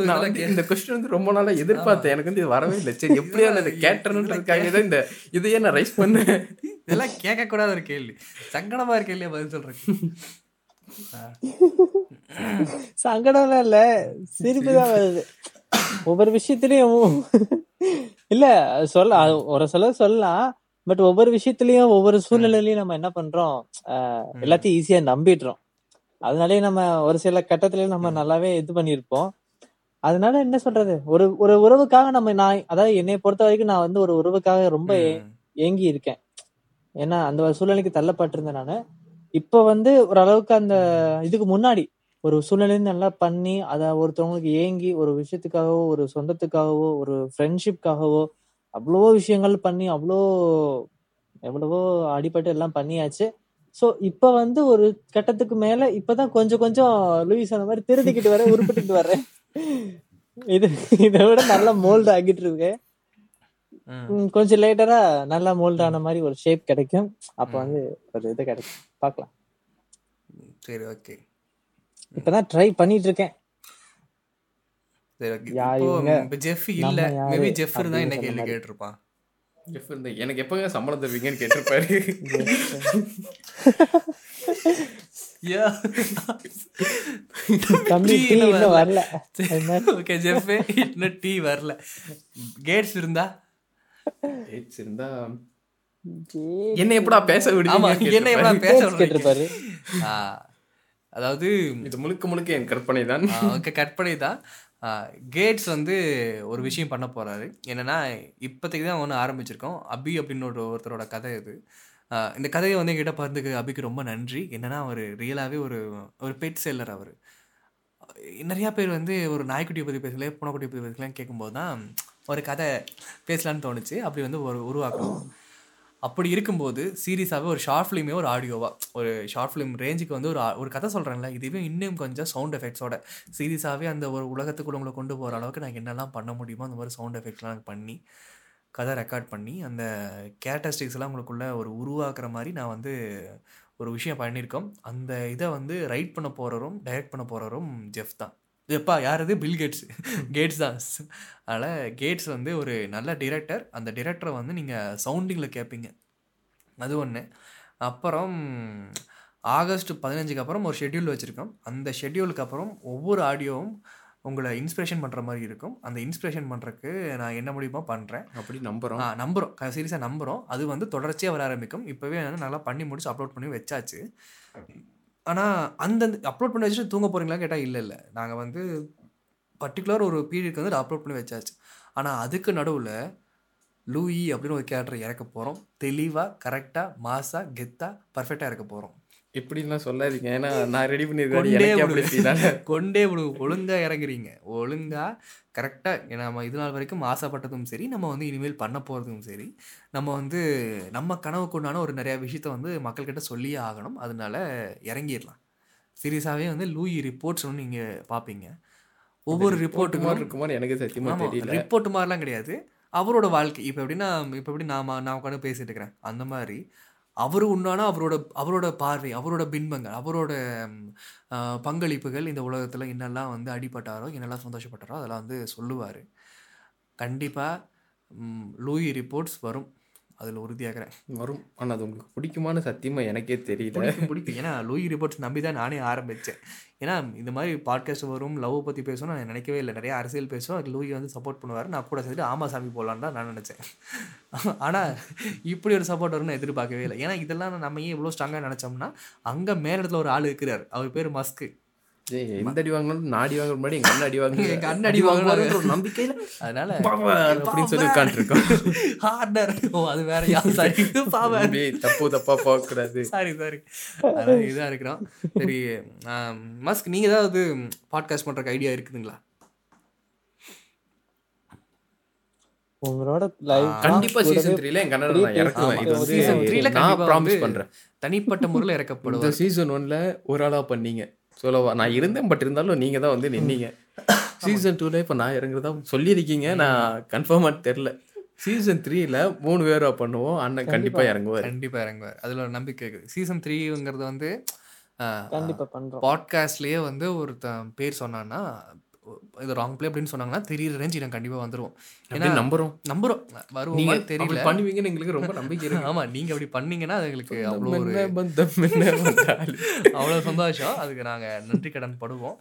இந்த கொஸ்டின் வந்து ரொம்ப நாளா எதிர்பார்த்தேன். எனக்கு வந்து இது வரவே இல்லை. சரி எப்படியா இதை கேட்டணுன்றதுக்காக தான் இந்த இதையே நான் ரைஸ் பண்ணேன். இதெல்லாம் கேட்க கூடாத ஒரு கேள்வி. சங்கடமா இருக்க இல்லையா பதில் சொல்றேன் சங்கடம்லாம் இல்ல. சிரிப்பு தான் வருது. ஒவ்வொரு விஷயத்திலயும் இல்ல சொல்ல ஒரு சில சொல்லலாம். பட் ஒவ்வொரு விஷயத்திலயும் ஒவ்வொரு சூழ்நிலையிலயும் நம்ம என்ன பண்றோம்? எல்லாத்தையும் ஈஸியா நம்பிடுறோம். அதனாலயே நம்ம ஒரு சில கட்டத்துல நம்ம நல்லாவே இது பண்ணிருப்போம் அதனால என்ன சொல்றது? ஒரு ஒரு உறவுக்காக நம்ம நான் அதாவது என்னை பொறுத்த வரைக்கும் நான் வந்து ஒரு உறவுக்காக ரொம்ப ஏங்கி இருக்கேன். ஏன்னா அந்த சூழ்நிலைக்கு தள்ளப்பட்டிருந்தேன் நானு. இப்ப வந்து ஒரு அளவுக்கு அந்த இதுக்கு முன்னாடி ஒரு சூழ்நிலையை நல்லா பண்ணி அத ஒருத்தவங்களுக்கு ஏங்கி ஒரு விஷயத்துக்காகவோ ஒரு சொந்தத்துக்காகவோ ஒரு ஃப்ரெண்ட்ஷிப்காகவோ அவ்வளவோ விஷயங்கள் பண்ணி அவ்வளோ எவ்வளவோ அடிபட்டு எல்லாம் பண்ணியாச்சு. சோ இப்ப வந்து ஒரு கட்டத்துக்கு மேல இப்பதான் கொஞ்சம் கொஞ்சம் லூயிஸ் அந்த மாதிரி திருத்திக்கிட்டு வரேன் உருப்பிட்டு வர்றேன். இது இதை விட நல்லா மோல்ட் ஆகிட்டு இருக்கு. கொஞ்சம் லேட்டரா நல்லா மோல்ட் ஆன மாதிரி ஒரு ஷேப் கிடைக்கும். அப்ப வந்து ஒரு இது கிடைக்கும். பார்க்கலாம். சரி ஓகே இப்பதான் ட்ரை பண்ணிட்டு இருக்கேன் ஜெஃப் இல்ல? மேபி ஜெஃப் இருந்தா என்ன கேள்வி. கேட்டிருப்பான்? Jeff இந்த எனக்கு எப்பங்க சம்பளம் தருவீங்கன்னு கேட்டிருப்பாரு? வரல. ஓகே ஜெஃப் இன்னும் டீ வரல. கேட்ஸ் இருந்தா? ஏட்ஸ் இருந்தா என்ன எப்படா பேச ஆமா விடுவீங்க என்ன எப்படா பேச ஆ, அதாவது இது முழுக்க முழுக்க என் கற்பனை தான் கற்பனை தான் கேட்ஸ் வந்து ஒரு விஷயம் பண்ண போறாரு. என்னன்னா இப்போதைக்கு தான் ஒன்று ஆரம்பிச்சிருக்கோம். அபி அப்படின்னு ஒரு ஒருத்தரோட கதை இது. இந்த கதையை வந்து என்கிட்ட பகிர்ந்துக்கு அபிக்கு ரொம்ப நன்றி. என்னன்னா அவர் ரியலாகவே ஒரு ஒரு பெட் செல்லர் அவர். நிறையா பேர் வந்து ஒரு நாய்க்குட்டியை பற்றி பேசல பூனைக்குட்டியை பற்றி பேசலாம் கேட்கும்போது தான் ஒரு கதை பேசலான்னு தோணுச்சு. அப்படி வந்து ஒரு உருவாக்கணும். அப்படி இருக்கும்போது சீரியஸாகவே ஒரு ஷார்ட் ஃபிலிமே ஒரு ஆடியோவா ஒரு ஷார்ட் ஃபிலிம் ரேஞ்சுக்கு வந்து ஒரு ஒரு கதை சொல்கிறேன்ல இதுவே இன்னும் கொஞ்சம் சவுண்ட் எஃபெக்ட்ஸோட சீரியஸாகவே அந்த ஒரு உலகத்துக்குள்ள உங்களை கொண்டு போகிற அளவுக்கு நான் என்னெல்லாம் பண்ண முடியுமோ அந்த மாதிரி சவுண்ட் எஃபெக்ட்ஸ்லாம் பண்ணி கதை ரெக்கார்ட் பண்ணி அந்த கேரக்டரிஸ்டிக்ஸ்லாம் உங்களுக்குள்ளே உங்களுக்குள்ள ஒரு உருவாக்குற மாதிரி நான் வந்து ஒரு விஷயம் பண்ணியிருக்கோம். அந்த இதை வந்து ரைட் பண்ண போகிறவரும் டைரக்ட் பண்ண போகிறவரும் ஜெஃப் தான். எப்பா யார் இது பில் கேட்ஸ் கேட்ஸ் தான். அதனால் கேட்ஸ் வந்து ஒரு நல்ல டிரெக்டர் அந்த டிரெக்டரை வந்து நீங்கள் சவுண்டிங்கில் கேட்பீங்க அது ஒன்று அப்புறம் ஆகஸ்ட் பதினஞ்சுக்கு அப்புறம் ஒரு ஷெட்யூல் வச்சுருக்கோம். அந்த ஷெட்யூலுக்கு அப்புறம் ஒவ்வொரு ஆடியோவும் உங்களை இன்ஸ்பிரேஷன் பண்ணுற மாதிரி இருக்கும். அந்த இன்ஸ்பிரேஷன் பண்ணுறக்கு நான் என்ன முடியுமோ பண்ணுறேன் அப்படி நம்புறோம். ஆ நம்புகிறோம் சீரியஸாக நம்புகிறோம் அது வந்து தொடர்ச்சியாக வர ஆரம்பிக்கும். இப்போவே வந்து நல்லா பண்ணி முடிச்சு அப்லோட் பண்ணி வச்சாச்சு. ஆனால் அந்தந்த அப்லோட் பண்ணி வச்சுட்டு தூங்க போகிறீங்களா கேட்டால் இல்லை இல்லை. நாங்கள் வந்து பர்டிகுலர் ஒரு பீரியட்க்கு வந்து அப்லோட் பண்ணி வச்சாச்சு. ஆனால் அதுக்கு நடுவில் லூயி அப்படின்னு ஒரு கேரக்டர் இறக்க போகிறோம் தெளிவாக கரெக்டாக மாஸாக கெத்தாக பர்ஃபெக்டாக இறக்க போகிறோம் இப்படிலாம் சொல்லாதீங்க. ஏன்னா நான் ரெடி பண்ணிருக்கேன் கொண்டே எனக்கே அப்படி விடு. feel ஆகுது. கொண்டே விடு. ஒழுங்காக இறங்குறீங்க. ஒழுங்காக கரெக்டாக நம்ம இது நாள் வரைக்கும் ஆசைப்பட்டதும் சரி நம்ம வந்து இனிமேல் பண்ண போகிறதும் சரி நம்ம வந்து நம்ம கனவுக்கு உண்டான ஒரு நிறையா விஷயத்த வந்து மக்கள்கிட்ட சொல்லியே ஆகணும். அதனால இறங்கிடலாம். சீரியஸாகவே வந்து லூயி ரிப்போர்ட்ஸ் ஒன்று நீங்கள் பார்ப்பீங்க ஒவ்வொரு report ரிப்போர்ட்டுக்கும் மாதிரி இருக்குமான்னு எனக்கு சத்தியமா ஆமாம் தெரியல. ரிப்போர்ட் மாதிரிலாம் கிடையாது. அவரோட வாழ்க்கை. இப்போ எப்படின்னா இப்போ எப்படி நான் நான் உட்காந்து பேசிட்டு இருக்கிறேன். அந்த மாதிரி அவர் உண்டான அவரோட அவரோட பார்வை அவரோட பின்பங்கள் அவரோட பங்களிப்புகள் இந்த உலகத்தில் என்னெல்லாம் வந்து அடிபட்டாரோ என்னெல்லாம் சந்தோஷப்பட்டாரோ அதெல்லாம் வந்து சொல்லுவார். கண்டிப்பாக லூயி ரிப்போர்ட்ஸ் வரும். அதில் உறுதியாகிறேன். வரும். ஆனா அது உங்களுக்கு பிடிக்குமான்னு சத்தியமா எனக்கே தெரியல. பிடிக்கும் பிடிக்கும். ஏன்னா லூயி ரிப்போர்ட்ஸ் நம்பி தான் நானே ஆரம்பித்தேன் ஏன்னா இந்த மாதிரி பாட்காஸ்ட் வரும் லவ் பற்றி பேசணும் நான் நினைக்கவே இல்லை. நிறைய அரசியல் பேசுவோம் அதுக்கு லூயி வந்து சப்போர்ட் பண்ணுவார். நான் கூட சேர்ந்து ஆமா சாமி போடலான்னு தான் நான் நினச்சேன். ஆனால் இப்படி ஒரு சப்போர்ட் வரும்னு எதிர்பார்க்கவே இல்லை. ஏன்னா இதெல்லாம் நம்ம ஏன் இவ்வளோ ஸ்ட்ராங்காக நினச்சோம்னா அங்கே மேலிடத்துல ஒரு ஆள் இருக்கிறார். அவர் பேர் மஸ்க்கு எந்த அடி வாங்கினாலும் நான் அடி வாங்குற முன்னாடி எங்க அண்ணன் அடி வாங்க எங்க அண்ணன் அடி வாங்குவாருன்ற ஒரு நம்பிக்கையில அதனால அப்படின்னு சொல்லி உட்காந்துருக்கோம் ஹார்டர் ஓ அது வேற. யார் சாரி தப்பு தப்பா போக கூடாது. சாரி சாரி அதான் இதாக இருக்கிறோம். சரி மஸ்க் நீங்கள் ஏதாவது பாட்காஸ்ட் பண்ணுறக்கு ஐடியா இருக்குதுங்களா? உங்களோட லைவ் கண்டிப்பா சீசன் த்ரீல என் கன்னடம் நான் இறக்குவேன். இது சீசன் த்ரீல நான் ப்ராமிஸ் பண்றேன். தனிப்பட்ட முறையில் இந்த இறக்கப்படுவார் சீசன் ஒன்ல ஒரு ஆளா பண்ணீங்க. சொல்லவா நான் இருந்தேன் பட் இருந்தாலும் நீங்க தான் வந்து நின்னீங்க. சீசன் டூல இப்ப நான் இறங்குறதா சொல்லியிருக்கீங்க நான் கன்ஃபார்மா தெரில சீசன் த்ரீல மூணு பேரா பண்ணுவோம் அண்ணன் கண்டிப்பா இறங்குவார். கண்டிப்பா இறங்குவார். அதுல ஒரு நம்பிக்கை இருக்குது சீசன் த்ரீங்கிறது வந்து கண்டிப்பா பண்றோம். பாட்காஸ்ட்லயே வந்து ஒருத்தன் பேர் சொன்னான்னா இது ராங் பிளே அப்படின்னு சொன்னாங்கன்னா தெரியுற ரேஞ்ச் நான் கண்டிப்பா வந்துருவோம் ஏன்னா நம்புறோம்? நம்புறோம். வருவோமா? தெரியல. பண்ணுவீங்கன்னு எங்களுக்கு ரொம்ப நம்பிக்கை இருக்கு. ஆமா நீங்க அப்படி பண்ணீங்கன்னா அது எங்களுக்கு அவ்வளோ ஒரு. அவ்வளோ சந்தோஷம். அதுக்கு நாங்கள் நன்றி கடன் படுவோம்.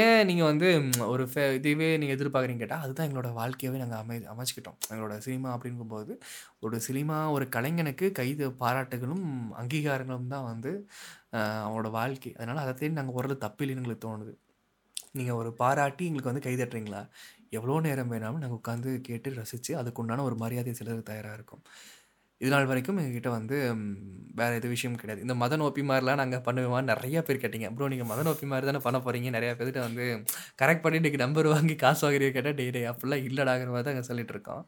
ஏன் நீங்கள் வந்து ஒரு இதுவே நீங்கள் எதிர்பார்க்குறீங்க கேட்டால் அதுதான் எங்களோட வாழ்க்கையவே நாங்கள் அமை அமைச்சிக்கிட்டோம். எங்களோட சினிமா அப்படிங்கும்போது ஒரு சினிமா ஒரு கலைஞனுக்கு கைது பாராட்டுகளும் அங்கீகாரங்களும் தான் வந்து அவனோட வாழ்க்கை. அதனால் அதை தேடி நாங்கள் ஓரளவு தப்பில்லைன்னு எங்களுக்கு தோணுது. நீங்கள் ஒரு பாராட்டி எங்களுக்கு வந்து கைதட்டுறீங்களா? எவ்வளோ நேரம் வேணாலும் நாங்கள் உட்காந்து கேட்டு ரசித்து அதுக்கு உண்டான ஒரு மரியாதை செலுத்த தயாராக இருக்கும். இது நாள் வரைக்கும் எங்ககிட்ட வந்து வேறு எது விஷயம் கிடையாது. இந்த மத நோப்பி மாதிரிலாம் நாங்கள் பண்ணுவோமான்னு நிறையா பேர் கேட்டீங்க. ப்ரோ நீங்கள் மத நோப்பி மாதிரி தானே பண்ண போகிறீங்க நிறையா பேர்கிட்ட வந்து கரெக்ட் பண்ணி இன்றைக்கி நம்பர் வாங்கி காசு வாங்குறீங்க கேட்டால் டே டே அப்படிலாம் இல்லடாங்கிற மாதிரி தான் சொல்லிட்டு இருக்கோம்.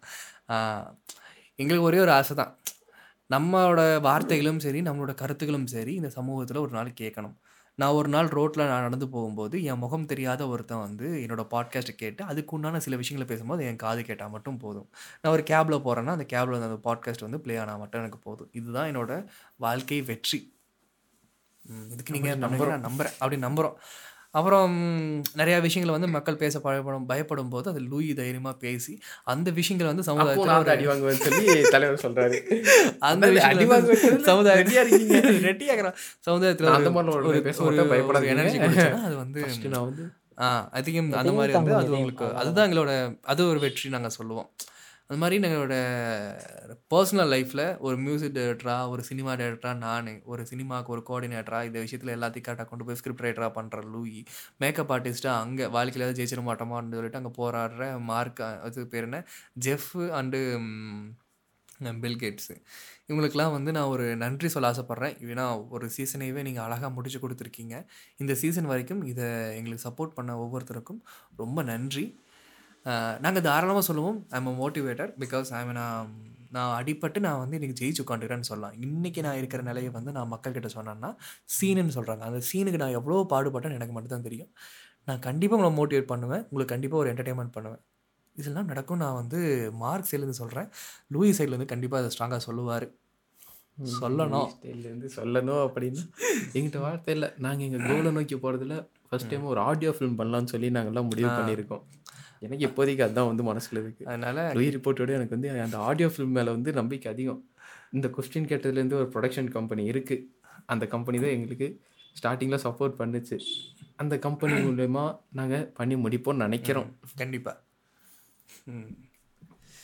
எங்களுக்கு ஒரே ஒரு ஆசை தான். நம்மளோட வார்த்தைகளும் சரி நம்மளோட கருத்துக்களும் சரி இந்த சமூகத்தில் ஒரு நாள் கேட்கணும். நான் ஒரு நாள் ரோட்டில் நான் நடந்து போகும்போது என் முகம் தெரியாத ஒருத்தன் வந்து என்னோட பாட்காஸ்ட்டை கேட்டு அதுக்கு உண்டான சில விஷயங்களை பேசும்போது என் காது கேட்டால் மட்டும் போதும். நான் ஒரு கேபில் போகிறேன்னா அந்த கேபில் அந்த பாட்காஸ்ட் வந்து ப்ளே ஆனால் மட்டும் எனக்கு போதும். இதுதான் என்னோட வாழ்க்கை வெற்றி. இதுக்கு நீங்கள் நம்புறோம். நான் நம்புகிறேன் அப்படி நம்புகிறோம் அப்புறம் நிறையா விஷயங்களை வந்து மக்கள் பேச பயப்படும் பயப்படும் போது அது லூயி தைரியமாக பேசி அந்த விஷயங்களை வந்து சமுதாயத்தில் அடி வாங்குவேன்னு சொல்லி தலைவர் சொல்றாரு. அந்த சமுதாயம் ரெடியா இருக்கீங்க. ரெட்டி ஆகிறோம் சமுதாயத்தில் அந்த மாட்டேன், பயப்படாதீங்க. எனர்ஜி அது வந்து நான் வந்து அதிகம் அந்த மாதிரி வந்து அது உங்களுக்கு அதுதான் எங்களோட அது ஒரு வெற்றி நாங்கள் சொல்லுவோம். அது மாதிரி எங்களோட பர்சனல் லைஃப்பில் ஒரு மியூசிக் டைரக்டராக ஒரு சினிமா டைரக்டராக நான் ஒரு சினிமாவுக்கு ஒரு கோஆர்டினேட்டராக இந்த விஷயத்தில் எல்லாத்தையும் கரெக்டாக கொண்டு போய் ஸ்கிரிப்ட் ரைட்டராக பண்ணுற லூயி மேக்கப் ஆர்டிஸ்ட்டாக அங்கே வாழ்க்கையில் ஏதாவது ஜெயிச்சிட மாட்டோமான்னு சொல்லிட்டு அங்கே போராடுற மார்க் அது பேர் என்ன? ஜெஃப் அண்டு பில்கேட்ஸு இவங்களுக்கெல்லாம் வந்து நான் ஒரு நன்றி சொல்ல ஆசைப்பட்றேன். ஏன்னா ஒரு சீசனையவே நீங்கள் அழகாக முடிச்சு கொடுத்துருக்கீங்க. இந்த சீசன் வரைக்கும் இதை எங்களுக்கு சப்போர்ட் பண்ண ஒவ்வொருத்தருக்கும் ரொம்ப நன்றி. நாங்கள் தாராளமாக சொல்லுவோம். I'm a motivator because I'm நான் நான் அடிபட்டு நான் வந்து இன்றைக்கி ஜெயிச்சு உட்காந்துக்கிறேன்னு சொல்லலாம். இன்றைக்கி நான் இருக்கிற நிலையை வந்து நான் மக்கள்கிட்ட சொன்னேன்னா சீனுன்னு சொல்கிறாங்க அந்த சீனுக்கு நான் எவ்வளோ பாடுபட்டேன்னு எனக்கு மட்டும் தான் தெரியும். நான் கண்டிப்பாக உங்களை மோட்டிவேட் பண்ணுவேன். உங்களுக்கு கண்டிப்பாக ஒரு என்டர்டைன்மெண்ட் பண்ணுவேன். இதெல்லாம் நடக்கும். நான் வந்து மார்க் சைட்லேருந்து சொல்கிறேன் லூயி சைட்லேருந்து கண்டிப்பாக அதை ஸ்ட்ராங்காக சொல்லுவார். சொல்லணும். ஸ்டைல்ல இருந்து சொல்லணும் அப்படின்னு. எங்கிட்ட வார்த்தை இல்லை. நாங்கள் எங்கள் கோலை நோக்கி போகிறதுல ஃபர்ஸ்ட் டைம் ஒரு ஆடியோ ஃபிலிம் பண்ணலாம்னு சொல்லி நாங்கள்லாம் முடிவு பண்ணியிருக்கோம். எனக்கு இப்போதைக்கு அதுதான் வந்து மனசுல இருக்கு. அதனால் லூயி ரிப்போர்ட்டோட எனக்கு வந்து அந்த ஆடியோ ஃபிலிம் மேலே வந்து நம்பிக்கை அதிகம். இந்த கொஸ்டின் கேட்டதுலேருந்து ஒரு ப்ரொடக்ஷன் கம்பெனி இருக்குது அந்த கம்பெனி தான் எங்களுக்கு ஸ்டார்டிங்கில் சப்போர்ட் பண்ணுச்சு. அந்த கம்பெனி மூலயமா நாங்கள் பண்ணி முடிப்போம்னு நினைக்கிறோம். கண்டிப்பாக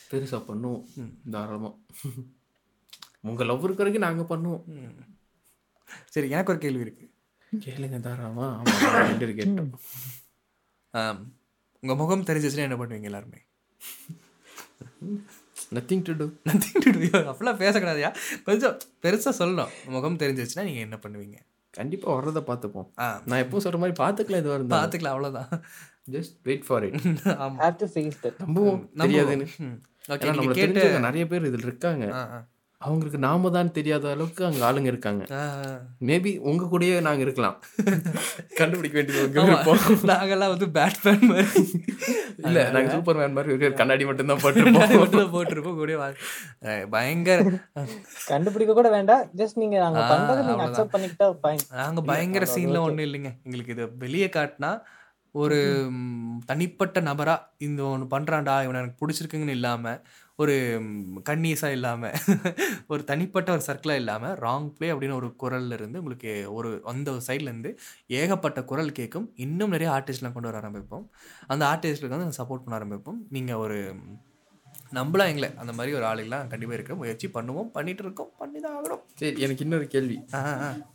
பெருசாக பண்ணுவோம். தாராளமாக உங்கள் லவ் இருக்கிற வரைக்கும் நாங்கள் பண்ணுவோம். ம். சரி எனக்கு ஒரு கேள்வி இருக்குது கேளுங்க தாராளமா. ஆமாம் கேட்டோம். உங்கள் முகம் தெரிஞ்சிச்சுன்னா என்ன பண்ணுவீங்க எல்லாருமே? Nothing to do nothing to do அப்படிலாம் பேசக்கூடாதுயா? கொஞ்சம் பெருசாக சொல்லணும். முகம் தெரிஞ்சிச்சுன்னா நீங்கள் என்ன பண்ணுவீங்க? கண்டிப்பாக வர்றதை பார்த்துப்போம். ஆ. நான் எப்போ சொல்கிற மாதிரி பார்த்துக்கலாம் இதுவாக இருந்தால் பார்த்துக்கலாம் அவ்வளோதான் ஜஸ்ட் வெயிட் ஃபார் இட் ஆமாம் ஹேவ் டு ஃபேஸ் தட் நம்புவோம். தெரியாதுன்னு. நிறைய பேர் இதில் இருக்காங்க. ஆ ஆ. அவங்களுக்கு நாம தான் தெரியாத அளவுக்கு அங்கே ஆளுங்க இருக்காங்க. மேபி உங்க கூடயே நாங்க இருக்கலாம். கண்டுபிடிக்க வேண்டியது. நாங்கெல்லாம் வந்து பேட்மேன் மாதிரி. இல்ல நாங்க சூப்பர் மேன் மாதிரி ஒரே கண்ணாடி மட்டும் தான் போட்டிருப்போம். மட்டும் போட்டிருப்போம் கூட பயங்கர. கண்டுபிடிக்க கூட வேண்டாம். ஜஸ்ட் நீங்க அங்க ஆ, பண்றதை நீங்க அவ்வளவுதான். அக்செப்ட் பண்ணிக்கிட்டா ஃபைன் நாங்க பயங்கர சீன்லாம் ஒன்றும் இல்லைங்க. எங்களுக்கு இதை வெளியே காட்டினா ஒரு தனிப்பட்ட நபரா இந்த ஒன்று பண்றான்டா இவனை எனக்கு பிடிச்சிருக்குங்கன்னு இல்லாம ஒரு ம், கன்னீஸா இல்லாம ஒரு தனிப்பட்ட ஒரு சர்க்கிளாக இல்லாம ராங் ப்ளே அப்படின்னு ஒரு குரல்ல இருந்து உங்களுக்கு ஒரு அந்த சைட்ல இருந்து ஏகப்பட்ட குரல் கேட்கும். இன்னும் நிறைய ஆர்டிஸ்ட்லாம் கொண்டு வர ஆரம்பிப்போம். அந்த ஆர்டிஸ்ட்டுக்கு வந்து சப்போர்ட் பண்ண ஆரம்பிப்போம். நீங்க ஒரு ம், நம்பலாம் எங்களை அந்த மாதிரி ஒரு ஆளுங்களாம் கண்டிப்பாக இருக்க முயற்சி பண்ணுவோம். பண்ணிட்டு இருக்கோம். பண்ணி தான் ஆகணும். சரி எனக்கு இன்னொரு கேள்வி. ஆ.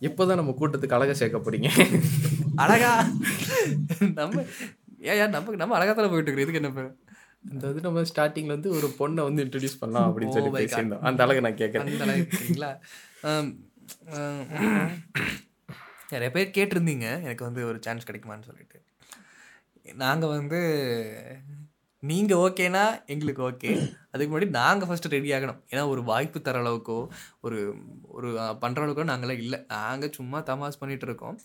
எப்போதான் நம்ம கூட்டத்துக்கு அழகா சேர்க்க போறீங்க? அழகா? நம்ம ஏன் ஏன் நம்ம நம்ம அழகா தானே போயிட்டு இருக்கிறோம் இதுக்கு என்ன பேர்? இந்த வந்து நம்ம ஸ்டார்டிங்ல வந்து ஒரு பொண்ணை வந்து இன்ட்ரடியூஸ் பண்ணலாம் அப்படின்னு சொல்லி Oh God. பேசியிருந்தோம். அந்த அழகை நான் கேட்கறேன் அந்த அளவுக்கு ஆம், ஆம், நிறைய பேர் கேட்டிருந்தீங்க. எனக்கு வந்து ஒரு சான்ஸ் கிடைக்குமான்னு சொல்லிட்டு. நாங்கள் வந்து நீங்கள் ஓகேனா எங்களுக்கு ஓகே. அதுக்கு முன்னாடி நாங்கள் ஃபஸ்ட்டு ரெடி ஆகணும். ஏன்னா ஒரு வாய்ப்பு தர அளவுக்கோ ஒரு ஒரு பண்ணுற அளவுக்கோ நாங்களாம் இல்லை. நாங்கள் சும்மா தமாஸ் பண்ணிகிட்டு இருக்கோம்.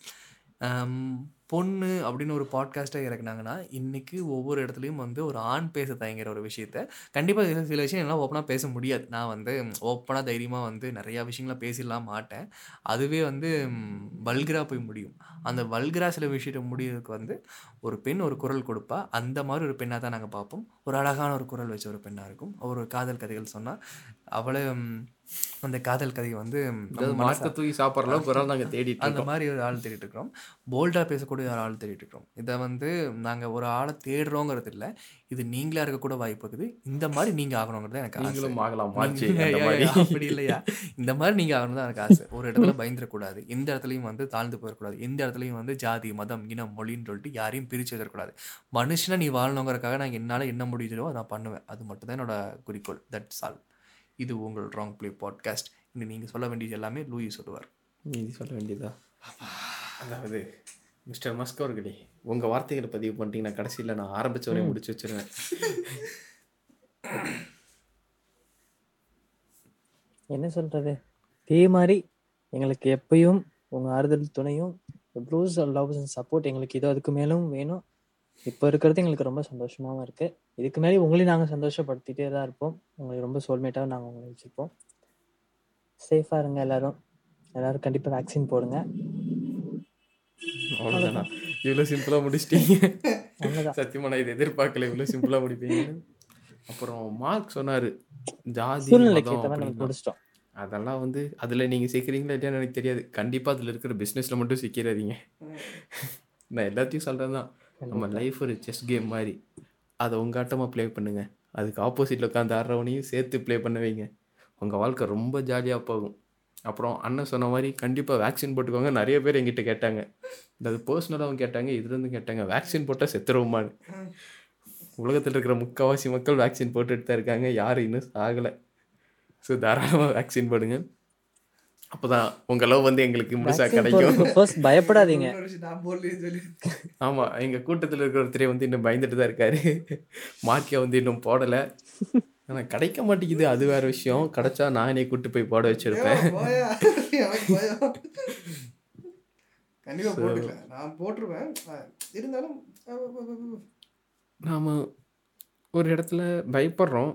ஆம், பொண்ணு அப்படின்னு ஒரு பாட்காஸ்ட்டை இறக்குனாங்கன்னா இன்றைக்கி ஒவ்வொரு இடத்துலையும் வந்து ஒரு ஆண் பேச தயங்குற ஒரு விஷயத்த கண்டிப்பாக சில சில விஷயம் என்னால் ஓப்பனாக பேச முடியாது. நான் வந்து ஓப்பனாக தைரியமாக வந்து நிறையா விஷயங்களை பேசிடலாம் மாட்டேன். அதுவே வந்து வல்கராக போய் முடியும். அந்த வல்கரா சில விஷயத்த முடியறதுக்கு வந்து ஒரு பெண் ஒரு குரல் கொடுப்பா. அந்த மாதிரி ஒரு பெண்ணாக தான் நாங்கள் பார்ப்போம். ஒரு அழகான ஒரு குரல் வச்ச ஒரு பெண்ணாக இருக்கும். ஒரு காதல் கதைகள் சொன்னால் அவளை அந்த காதல் கதையை வந்து ம், நம்ம அதாவது மனசா- மார்க்க தூக்கி சாப்பிட்ற அளவுக்கு ஒரு ஆள் நாங்கள் தேடிட்டு அந்த மாதிரி ஒரு ஆள் தேடிட்டு இருக்கிறோம் போல்டாக பேசக்கூடிய ஒரு ஆள் தேடிட்டு இருக்கிறோம் இதை வந்து நாங்கள் ஒரு ஆளை தேடுறோங்கிறது இல்லை. இது நீங்களா இருக்கக்கூட வாய்ப்பு இருக்குது. இந்த மாதிரி நீங்கள் ஆகணுங்கிறது எனக்கு நீங்களும் ஆகலாம் அப்படி இல்லையா? இந்த மாதிரி நீங்கள் ஆகணும் தான் எனக்கு ஆசை. ஒரு இடத்துல பயந்துடக்கூடாது. எந்த இடத்துலையும் வந்து தாழ்ந்து போயிடக்கூடாது. எந்த இடத்துலையும் வந்து ஜாதி மதம் இனம் மொழின்னு சொல்லிட்டு யாரையும் பிரித்து வச்சிடக்கூடாது மனுஷனை நீ வாழணுங்கிறக்காக நான் என்னால் என்ன முடியுதோ நான் பண்ணுவேன். அது மட்டும் தான் என்னோட குறிக்கோள். தட்ஸ் ஆல் இது உங்கள் ராங் ப்ளே பாட்காஸ்ட் இனி நீங்கள் சொல்ல வேண்டியது எல்லாமே லூயி சொல்லுவார். இது சொல்ல வேண்டியதா? அதாவது மிஸ்டர் மஸ்க் அவர்களே உங்கள் வார்த்தைகளை பதிவு பண்ணிட்டீங்கன்னா கடைசியில் நான் ஆரம்பிச்ச வரையும் முடிச்சு வச்சிருவேன். என்ன சொல்றது? இதே மாதிரி எங்களுக்கு எப்பயும் உங்க ஆறுதல் துணையும் ப்ளூஸ் லவ்ஸ் அண்ட் சப்போர்ட் எங்களுக்கு இதோ அதுக்கு மேலும் வேணும். இப்போ இருக்கிறது எங்களுக்கு ரொம்ப சந்தோஷமாவும் இருக்கு. இதுக்கு மேலே உங்களையும் நாங்கள் சந்தோஷப்படுத்திட்டே தான் இருப்போம். உங்களுக்கு ரொம்ப சோல்மேட்டாக நாங்கள் உங்களை வச்சுருப்போம். சேஃபாக இருங்க எல்லாரும். எல்லாரும் கண்டிப்பாக வேக்சின் போடுங்க. அவ்வளோதானா இவ்வளோ சிம்பிளாக முடிச்சிட்டீங்க. சத்தியமா நான் இதை எதிர்பார்க்கல. இவ்வளோ சிம்பிளாக முடிப்பீங்கன்னு. அப்புறம் மார்க் சொன்னார். ஜாதி. முடிச்சிட்டோம். அதெல்லாம் வந்து அதில் நீங்கள் சிக்கிறீங்களா இல்லையான்னு எனக்கு தெரியாது. கண்டிப்பாக அதில் இருக்கிற பிஸ்னஸில் மட்டும் சிக்கிறாதீங்க. நான் எல்லாத்தையும் சொல்கிறது தான் நம்ம லைஃப் ஒரு செஸ் கேம் மாதிரி அதை உங்கள் ஆட்டமாக ப்ளே பண்ணுங்க. அதுக்கு ஆப்போசிட்டில் உட்காந்து ஆடுறவனையும் சேர்த்து ப்ளே பண்ண வைங்க. உங்கள் வாழ்க்கை ரொம்ப ஜாலியாக போகும். அப்புறம் அண்ணன் சொன்ன மாதிரி கண்டிப்பாக வேக்சின் போட்டுக்கோங்க. நிறைய பேர் எங்கிட்ட கேட்டாங்க. அது பர்சனலாகவும் கேட்டாங்க இதுலேருந்து கேட்டாங்க வேக்சின் போட்டால் செத்துருவோமான்னு. உலகத்தில் இருக்கிற முக்கால்வாசி மக்கள் வேக்சின் போட்டுட்டு தான் இருக்காங்க. யாரும் இன்னும் ஆகலை ஸோ தாராளமாக வேக்சின் போடுங்க. அப்போ தான் உங்கள் லவ் வந்து எங்களுக்கு முழுசாக கிடைக்கும். பயப்படாதீங்க. ஆமாம் எங்கள் கூட்டத்தில் இருக்கிற ஒருத்தரே வந்து இன்னும் பயந்துட்டு தான் இருக்காரு. மார்க்கியா வந்து இன்னும் போடலை. ஆனால் கிடைக்க மாட்டேங்குது. அது வேற விஷயம். கிடைச்சா நானே கூட்டு போய் போட வச்சிருப்பேன். போயா எனக்கு பயம். கண்டிப்பா போட்டுக்கல. நான் போட்டுருவேன். இருந்தாலும் நாம் ஒரு இடத்துல பயப்படுறோம்.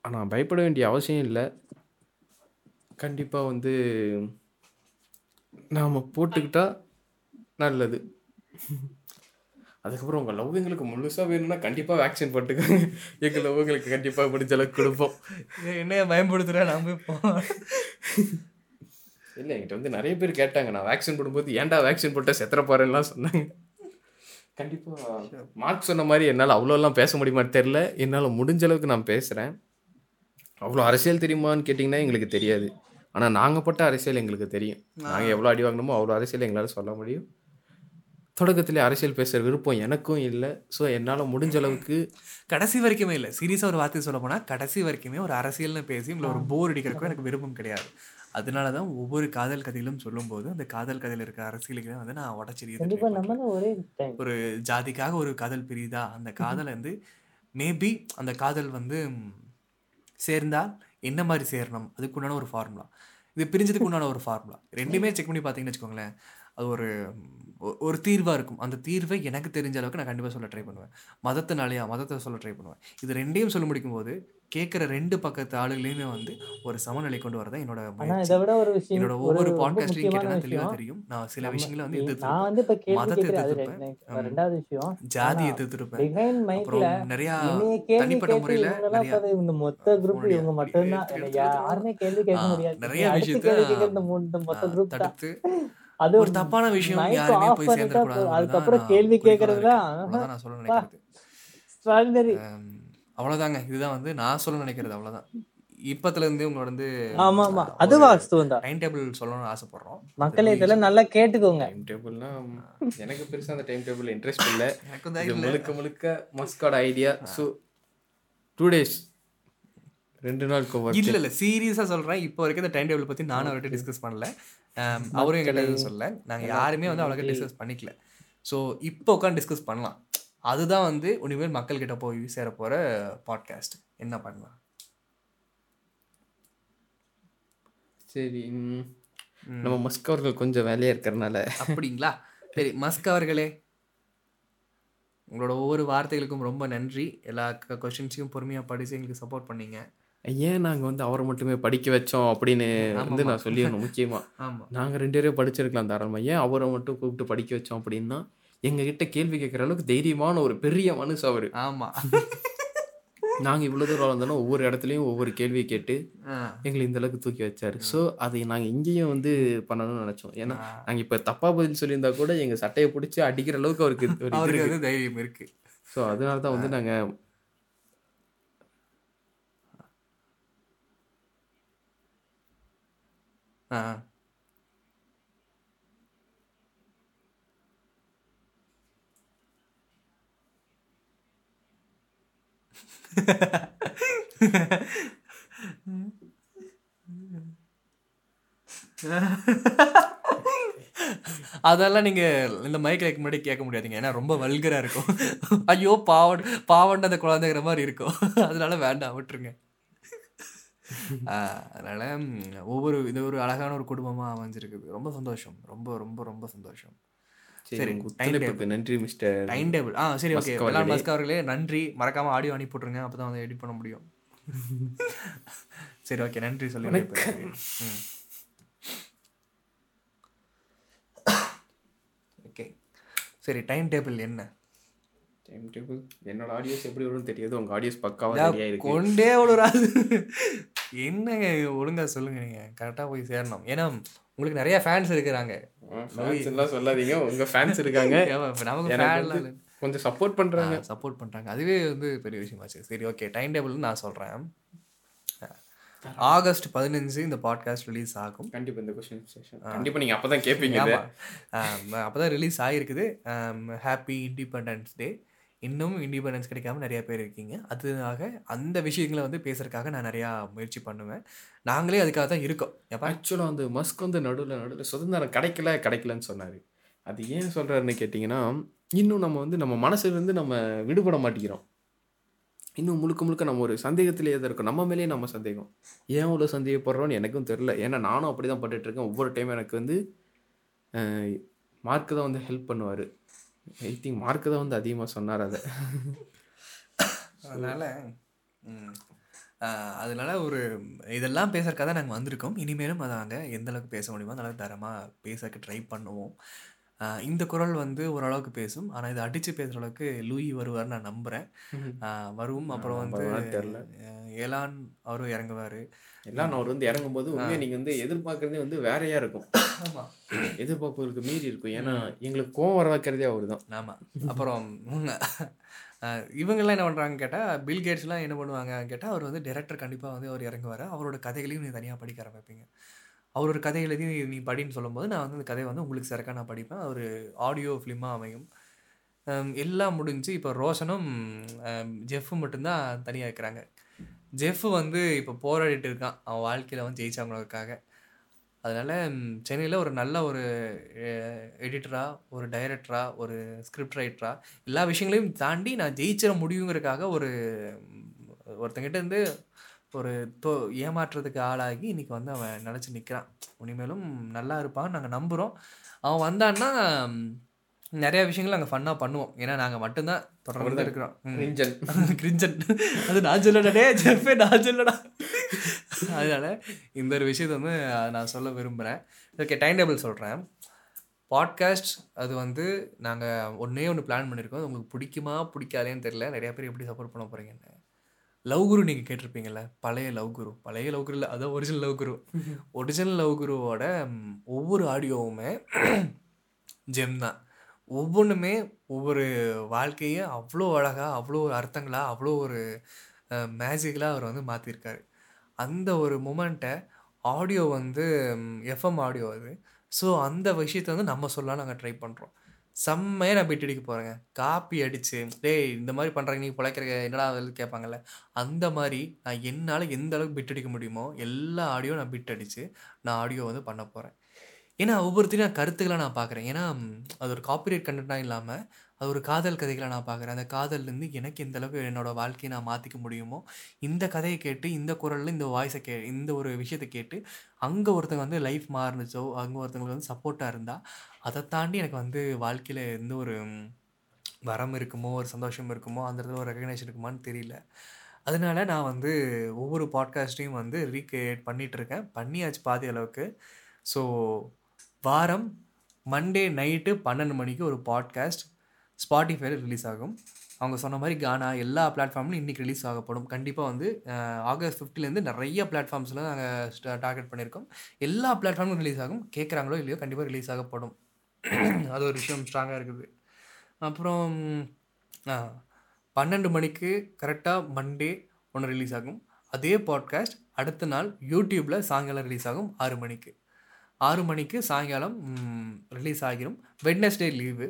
ஆனால் பயப்பட வேண்டிய அவசியம் இல்லை. கண்டிப்பாக வந்து நாம் போட்டுக்கிட்டா நல்லது. அதுக்கப்புறம் உங்கள் லவ் எங்களுக்கு முழுசாக வேணும்னா கண்டிப்பாக வேக்சின் போட்டுக்கோங்க. எங்கள் லவ் எங்களுக்கு கண்டிப்பாக முடிஞ்ச அளவுக்கு கொடுப்போம். என்னைய பயன்படுத்துற நான் போய் போ. இல்லை என்கிட்ட வந்து நிறைய பேர் கேட்டாங்க நான் வேக்சின் போடும்போது ஏன்டா வேக்சின் போட்ட செத்துற போறேன்லாம் சொன்னாங்க. கண்டிப்பாக மார்க் சொன்ன மாதிரி என்னால் அவ்வளோலாம் பேச முடியுமான்னு தெரில என்னால் முடிஞ்ச அளவுக்கு நான் பேசுகிறேன் அவ்வளோ அரசியல் தெரியுமான்னு கேட்டிங்கன்னா எங்களுக்கு தெரியாது. ஆனால் நாங்கள் பட்ட அரசியல் எங்களுக்கு தெரியும். நாங்கள் எவ்வளோ அடி வாங்கினோமோ அவ்வளோ அரசியல் எங்களால் சொல்ல முடியும். தொடக்கத்திலே அரசியல் பேசுகிற விருப்பம் எனக்கும் இல்லை. ஸோ என்னால் முடிஞ்ச அளவுக்கு கடைசி வரைக்குமே இல்லை. சீரியஸாக ஒரு வார்த்தை சொல்ல போனால் கடைசி வரைக்குமே ஒரு அரசியல்னு பேசி உங்களை ஒரு போர் அடிக்கிறதுக்கும் எனக்கு விருப்பம் கிடையாது. அதனால தான் ஒவ்வொரு காதல் கதையிலும் சொல்லும்போது அந்த காதல் கதையில் இருக்கிற அரசியலுக்கு தான் வந்து நான் உடச்சிருக்கேன் ஒரே டைம் ஒரு ஜாதிக்காக ஒரு காதல் பிரியுதா? அந்த காதலை வந்து மேபி அந்த காதல் வந்து சேர்ந்தால் என்ன மாதிரி சேரணும்? அதுக்குண்டான ஒரு ஃபார்முலா இது பிரிஞ்சதுக்கு உண்டான ஒரு ஃபார்முலா ரெண்டுமே செக் பண்ணி பார்த்தீங்கன்னு வச்சுக்கோங்களேன் அது ஒரு ஒரு தீர்வாக இருக்கும். அந்த தீர்வை எனக்கு தெரிஞ்ச அளவுக்கு நான் கண்டிப்பாக சொல்ல ட்ரை பண்ணுவேன். மதத்தினாலேயா மதத்தை சொல்ல ட்ரை பண்ணுவேன். இது ரெண்டையும் சொல்ல முடிக்கும் போது கேட்குற ரெண்டு பக்கத்து ஆளுகளையுமே வந்து ஒரு சமநிலை கொண்டு வரதான் என்னோட என்னோட ஒவ்வொரு பாட்காஸ்ட்லையும் கேட்டேன்னா தெளிவாக தெரியும். நான் சில விஷயங்களை வந்து எதிர்த்து மதத்தை எதிர்த்திருப்பேன். ரெண்டாவது விஷயம். ஜாதி எதிர்த்திருப்பேன் அப்புறம் நிறையா தனிப்பட்ட முறையில நிறையா இந்த மொத்த குரூப் இவங்க மட்டும்தான் யாருமே கேள்வி கேட்க முடியாது. நிறைய விஷயத்த, தடுத்து அது ஒரு தப்பான விஷயம் யாருமே போய் சேர்ந்துடக்கூடாது போதும். அதுக்கப்புறம் கேள்வி கேட்கறது தான் அவ்வளோதான் நான் சொல்ல நினைக்கிறது அவ்வளவுதாங்க. இதுதான் வந்து நான் சொல்ல நினைக்கிறது அவ்வளவுதான். இப்பத்துல இருந்து உங்களோட வந்து ஆமா ஆமா அது வாஸ்தவம் தான் டைம் டேபிள் சொல்லணும்னு ஆசைப்படுறோம். மக்களே இதெல்லாம் நல்லா கேட்டுக்கோங்க. டைம் டேபிள்னா எனக்கு பெருசாக அந்த டைம் டேபிள் இன்ட்ரெஸ்ட் இல்லை. எனக்கு தான் இல்லை. முழுக்க முழுக்க Muscat idea so two days ரெண்டு நாள் cover. இல்ல இல்ல. சீரியஸா சொல்றேன். இப்போ வரைக்கும் இந்த டைம் டேபிள் பத்தி நானும் அவர்கிட்ட டிஸ்கஸ் பண்ணல. அவரும் என்கிட்ட எதுவும் சொல்லல. நாங்க யாருமே வந்து அவ்வளோக்கா டிஸ்கஸ் பண்ணிக்கல. ஸோ இப்போ உட்காந்து டிஸ்கஸ் பண்ணலாம். அதுதான் வந்து இனிமேல் மக்கள்கிட்ட போய் சேர போகிற பாட்காஸ்ட் என்ன பண்ணலாம்? சரி. நம்ம மஸ்க் அவர்கள் கொஞ்சம் வேலையா இருக்கிறனால. அப்படிங்களா? சரி மஸ்க் அவர்களே. உங்களோட ஒவ்வொரு வார்த்தைகளுக்கும் ரொம்ப நன்றி. எல்லா கொஷின்ஸையும் பொறுமையாக படித்து எங்களுக்கு சப்போர்ட் பண்ணீங்க. ஏன் நாங்க வந்து அவரை மட்டுமே படிக்க வச்சோம் அப்படின்னு வந்து நான் சொல்லிடணும் முக்கியமா. ஆமாம் நாங்க ரெண்டு பேரும் படிச்சிருக்கலாம் தாராளமா. ஏன் அவரை மட்டும் கூப்பிட்டு படிக்க வச்சோம் அப்படின்னா எங்க கிட்ட கேள்வி கேட்குற அளவுக்கு தைரியமான ஒரு பெரிய மனுஷ அவரு. ஆமாம் நாங்க இவ்வளவு தூரம் வந்தாலும் ஒவ்வொரு இடத்துலயும் ஒவ்வொரு கேள்வியை கேட்டு எங்களை இந்த அளவுக்கு தூக்கி வச்சாரு. ஸோ அதை நாங்க இங்கேயும் வந்து பண்ணணும்னு நினைச்சோம். ஏன்னா நாங்க இப்ப தப்பா பதில் சொல்லியிருந்தா கூட எங்க சட்டையை பிடிச்சி அடிக்கிற அளவுக்கு அவருக்கு தைரியம் இருக்கு. ஸோ அதனால தான் வந்து நாங்க ஆ. அதெல்லாம் நீங்க இந்த மைக் மைக்கில் முன்னாடி கேட்க முடியாதுங்க. ஏன்னா ரொம்ப வல்கரா இருக்கும். ஐயோ பாவன் பாவன் அந்த குழந்தைங்கிற மாதிரி இருக்கும். அதனால வேண்டாம் விட்டுருங்க. அதனால ஒவ்வொரு இது ஒரு அழகான ஒரு குடும்பமா அமைஞ்சிருக்குது. ரொம்ப சந்தோஷம். ரொம்ப ரொம்ப ரொம்ப சந்தோஷம். சரி நன்றி மிஸ்டர் டைம் டேபிள். ஆ சரி ஓகே. மஸ்க் எல்லாம் அவர்களே. மஸ்க் அவர்களே நன்றி. மறக்காம ஆடியோ அனுப்பி விட்ருங்க அப்போ தான் வந்து எடிட் பண்ண முடியும். சரி ஓகே. நன்றி சொல்லி ஓகே. சரி டைம் டேபிள் என்ன? Time table? என்னோட ஆடியோஸ் எப்படி வரும்னு தெரியாது. உங்க ஆடியோஸ் பக்காவா இதா ரெடியா இருக்கு கொண்டே விழுறாது என்னங்க ஒழுங்கா சொல்லுங்க நீங்க? கரெக்டா போய் சேரணும். ஏன்னா உங்களுக்கு நிறைய ஃபேன்ஸ் இருக்கிறாங்க. சொல்லாதீங்க. உங்க ஃபேன்ஸ் இருக்காங்க. நமக்கு ஃபேன்லாம் கொஞ்சம் சப்போர்ட் பண்றாங்க. சப்போர்ட் பண்றாங்க. அதுவே வந்து பெரிய விஷயமாச்சு சரி ஓகே டைம் டேபிள் நான் சொல்றேன். ஆகஸ்ட் பதினஞ்சு இந்த பாட்காஸ்ட் ரிலீஸ் ஆகும். கண்டிப்பா இந்த கொஸ்டின் செஷன் கண்டிப்பா நீங்க அப்பதான் கேட்பீங்க இதை. ஆமாம் அப்போ தான் ரிலீஸ் ஆகிருக்குது ஹாப்பி இண்டிபெண்டன்ஸ் டே. இன்னும் இண்டிபெண்டன்ஸ் கிடைக்காம நிறையா பேர் இருக்கீங்க. அதுக்காக அந்த விஷயங்களை வந்து பேசுறதுக்காக நான் நிறையா முயற்சி பண்ணுவேன். நாங்களே அதுக்காக தான் இருக்கோம். எப்போ ஆக்சுவலாக வந்து மஸ்க் வந்து நடுவில் நடுவில் சுதந்திரம் கிடைக்கல கிடைக்கலன்னு சொன்னார். அது ஏன் சொல்கிறாருன்னு கேட்டிங்கன்னா இன்னும் நம்ம வந்து நம்ம மனசுலேருந்து நம்ம விடுபட மாட்டேங்கிறோம். இன்னும் முழுக்க முழுக்க நம்ம ஒரு சந்தேகத்திலேயே தான் இருக்கோம். நம்ம மேலேயே நம்ம சந்தேகம். ஏன் அவ்வளோ சந்தேகப்படுறோன்னு எனக்கும் தெரில ஏன்னா நானும் அப்படி தான் பட்டுட்ருக்கேன் ஒவ்வொரு டைம் எனக்கு வந்து மார்க்கு தான் வந்து ஹெல்ப் பண்ணுவார். ஐ திங்க் மார்க்கு தான் வந்து அதிகமாக சொன்னார் அதை. அதனால் அதனால ஒரு இதெல்லாம் பேசுறதுக்காக தான் நாங்கள் வந்திருக்கோம். இனிமேலும் அதை நாங்கள் எந்தளவுக்கு பேச முடியுமோ அந்த அளவுக்கு தரமாக பேசக்கு ட்ரை பண்ணுவோம். இந்த குரல் வந்து ஓரளவுக்கு பேசும். ஆனால் இதை அடித்து பேசுகிற அளவுக்கு லூயி வருவார்னு நான் நம்புகிறேன் வரும். அப்புறம் வந்து தெரியல. ஏலான் அவரும் இறங்குவார். எல்லாம் அவர் வந்து இறங்கும்போது உண்மையாக நீங்கள் வந்து எதிர்பார்க்குறதே வந்து வேறையாக இருக்கும். ஆமாம் எதிர்பார்ப்புகளுக்கு மீறி இருக்கும். ஏன்னா எங்களுக்கு கோவம் வர வைக்கிறதே அவர் தான் ஆமாம் அப்புறம் இவங்கெல்லாம் என்ன பண்ணுறாங்க கேட்டால் பில் கேட்ஸ்லாம் என்ன பண்ணுவாங்க கேட்டால் அவர் வந்து டைரக்டர் கண்டிப்பாக வந்து அவர் இறங்குவார். அவரோட கதைகளையும் நீ தனியாக படிக்க ஆரம்பிப்பீங்க. அவரோட கதை எழுதி நீ படின்னு சொல்லும்போது நான் வந்து அந்த கதையை வந்து உங்களுக்கு சிறக்காக நான் படிப்பேன். ஒரு ஆடியோ ஃபிலிமாக அமையும். எல்லாம் முடிஞ்சு இப்போ ரோஷனும் ஜெஃப்பும் மட்டும்தான் தனியாக இருக்கிறாங்க. ஜெஃப் வந்து இப்போ போராடிட்டு இருக்கான். அவன் வாழ்க்கையில் வந்து ஜெயிச்சவங்களுக்காக அதனால் சென்னையில் ஒரு நல்ல ஒரு எடிட்டராக ஒரு டைரக்டராக ஒரு ஸ்கிரிப்ட் ரைட்டராக எல்லா விஷயங்களையும் தாண்டி நான் ஜெயிச்சிட முடியுங்கிறதுக்காக ஒரு ஒருத்தங்கிட்ட இருந்து ஒரு தோ ஏமாற்றுறதுக்கு ஆளாகி இன்னைக்கு வந்து அவன் நினச்சி நிற்கிறான் இனிமேலும் நல்லா இருப்பான்னு நாங்கள் நம்புகிறோம் அவன் வந்தான்னா நிறைய விஷயங்கள் நாங்கள் ஃபன்னாக பண்ணுவோம். ஏன்னா நாங்கள் மட்டும்தான் தொடர்ந்து இருக்கிறோம். ம். நெஞ்சன் கிரிஞ்சன். அது நான் சொல்லடா ஜெஃபே நான் சொல்லடா அதனால இந்த ஒரு விஷயத்தை வந்து நான் சொல்ல விரும்புகிறேன் ஓகே டைம் டேபிள் சொல்கிறேன் பாட்காஸ்ட் அது வந்து நாங்கள் ஒன்றே ஒன்று பிளான் பண்ணியிருக்கோம் அது உங்களுக்கு பிடிக்குமா பிடிக்காதேன்னு தெரியல. நிறைய பேர் எப்படி சப்போர்ட் பண்ண போகிறீங்கன்னு லவ் குரு நீங்கள் கேட்டிருப்பீங்கல்ல? பழைய லவ் குரு பழைய லவ் குரு இல்லை அதான் original love Guru original love குருவோட ஒவ்வொரு ஆடியோவுமே ஜெம் தான். ஒவ்வொன்றுமே ஒவ்வொரு வாழ்க்கையை அவ்வளோ அழகாக அவ்வளோ ஒரு அர்த்தங்களாக அவ்வளோ ஒரு மேஜிக்கலாக அவர் வந்து மாற்றிருக்காரு அந்த ஒரு மூமெண்ட்டை ஆடியோ வந்து எஃப்எம் ஆடியோ அது. ஸோ அந்த விஷயத்தை வந்து நம்ம சொல்லலாம் நாங்கள் ட்ரை பண்ணுறோம் செம்மையாக நான் பிட் அடிக்க போகிறேங்க காப்பி அடித்து டேய் இந்த மாதிரி பண்ணுறாங்க நீ பிழைக்கிற என்னடா அது கேட்பாங்கல்ல? அந்த மாதிரி நான் என்னால் எந்த அளவுக்கு பிட் அடிக்க முடியுமோ எல்லா ஆடியோ நான் பிட் அடித்து நான் ஆடியோ வந்து பண்ண போகிறேன் ஏன்னா ஒவ்வொருத்தையும் நான் கருத்துக்களை நான் பார்க்குறேன் ஏன்னா அது ஒரு காப்பிரைட் கண்டென்ட்டாக இல்லாமல் அது ஒரு காதல் கதைகளை நான் பார்க்குறேன் அந்த காதல்லேருந்து எனக்கு எந்த அளவுக்கு வாழ்க்கையை நான் மாற்றிக்க முடியுமோ இந்த கதையை கேட்டு இந்த குரலில் இந்த வாய்ஸை கே இந்த ஒரு விஷயத்தை கேட்டு அங்கே ஒருத்தங்க வந்து லைஃப் மாறுனுச்சோ அங்கே ஒருத்தங்களுக்கு வந்து சப்போர்ட்டாக இருந்தால் அதை தாண்டி எனக்கு வந்து வாழ்க்கையில் எந்த ஒரு வரம் இருக்குமோ ஒரு சந்தோஷம் இருக்குமோ அந்த இடத்துல ஒரு ரெகக்னேஷன் இருக்குமான்னு தெரியல. அதனால நான் வந்து ஒவ்வொரு பாட்காஸ்ட்டையும் வந்து ரீக்ரியேட் பண்ணிகிட்ருக்கேன் இருக்கேன் பண்ணியாச்சு பாதி அளவுக்கு. ஸோ வாரம் மண்டே நைட்டு பன்னெண்டு மணிக்கு ஒரு பாட்காஸ்ட் ஸ்பாட்டிஃபைல ரிலீஸ் ஆகும். அவங்க சொன்ன மாதிரி கானா எல்லா பிளாட்ஃபார்ம்லையும் இன்றைக்கி ரிலீஸ் ஆகப்படும். கண்டிப்பாக வந்து ஆகஸ்ட் ஃபிஃப்டிலேருந்து நிறைய பிளாட்ஃபார்ம்ஸில் நாங்கள் டார்கெட் பண்ணியிருக்கோம். எல்லா பிளாட்ஃபார்மும் ரிலீஸ் ஆகும். கேட்குறாங்களோ இல்லையோ கண்டிப்பாக ரிலீஸ் ஆகப்படும். அது ஒரு விஷயம் ஸ்ட்ராங்காக இருக்குது. அப்புறம் பன்னெண்டு மணிக்கு கரெக்டாக மண்டே ஒன்று ரிலீஸ் ஆகும். அதே பாட்காஸ்ட் அடுத்த நாள் யூடியூப்பில் சாயங்காலம் ரிலீஸ் ஆகும் ஆறு மணிக்கு. ஆறு மணிக்கு சாயங்காலம் ரிலீஸ் ஆகிரும். வெட்னஸ்டே லீவு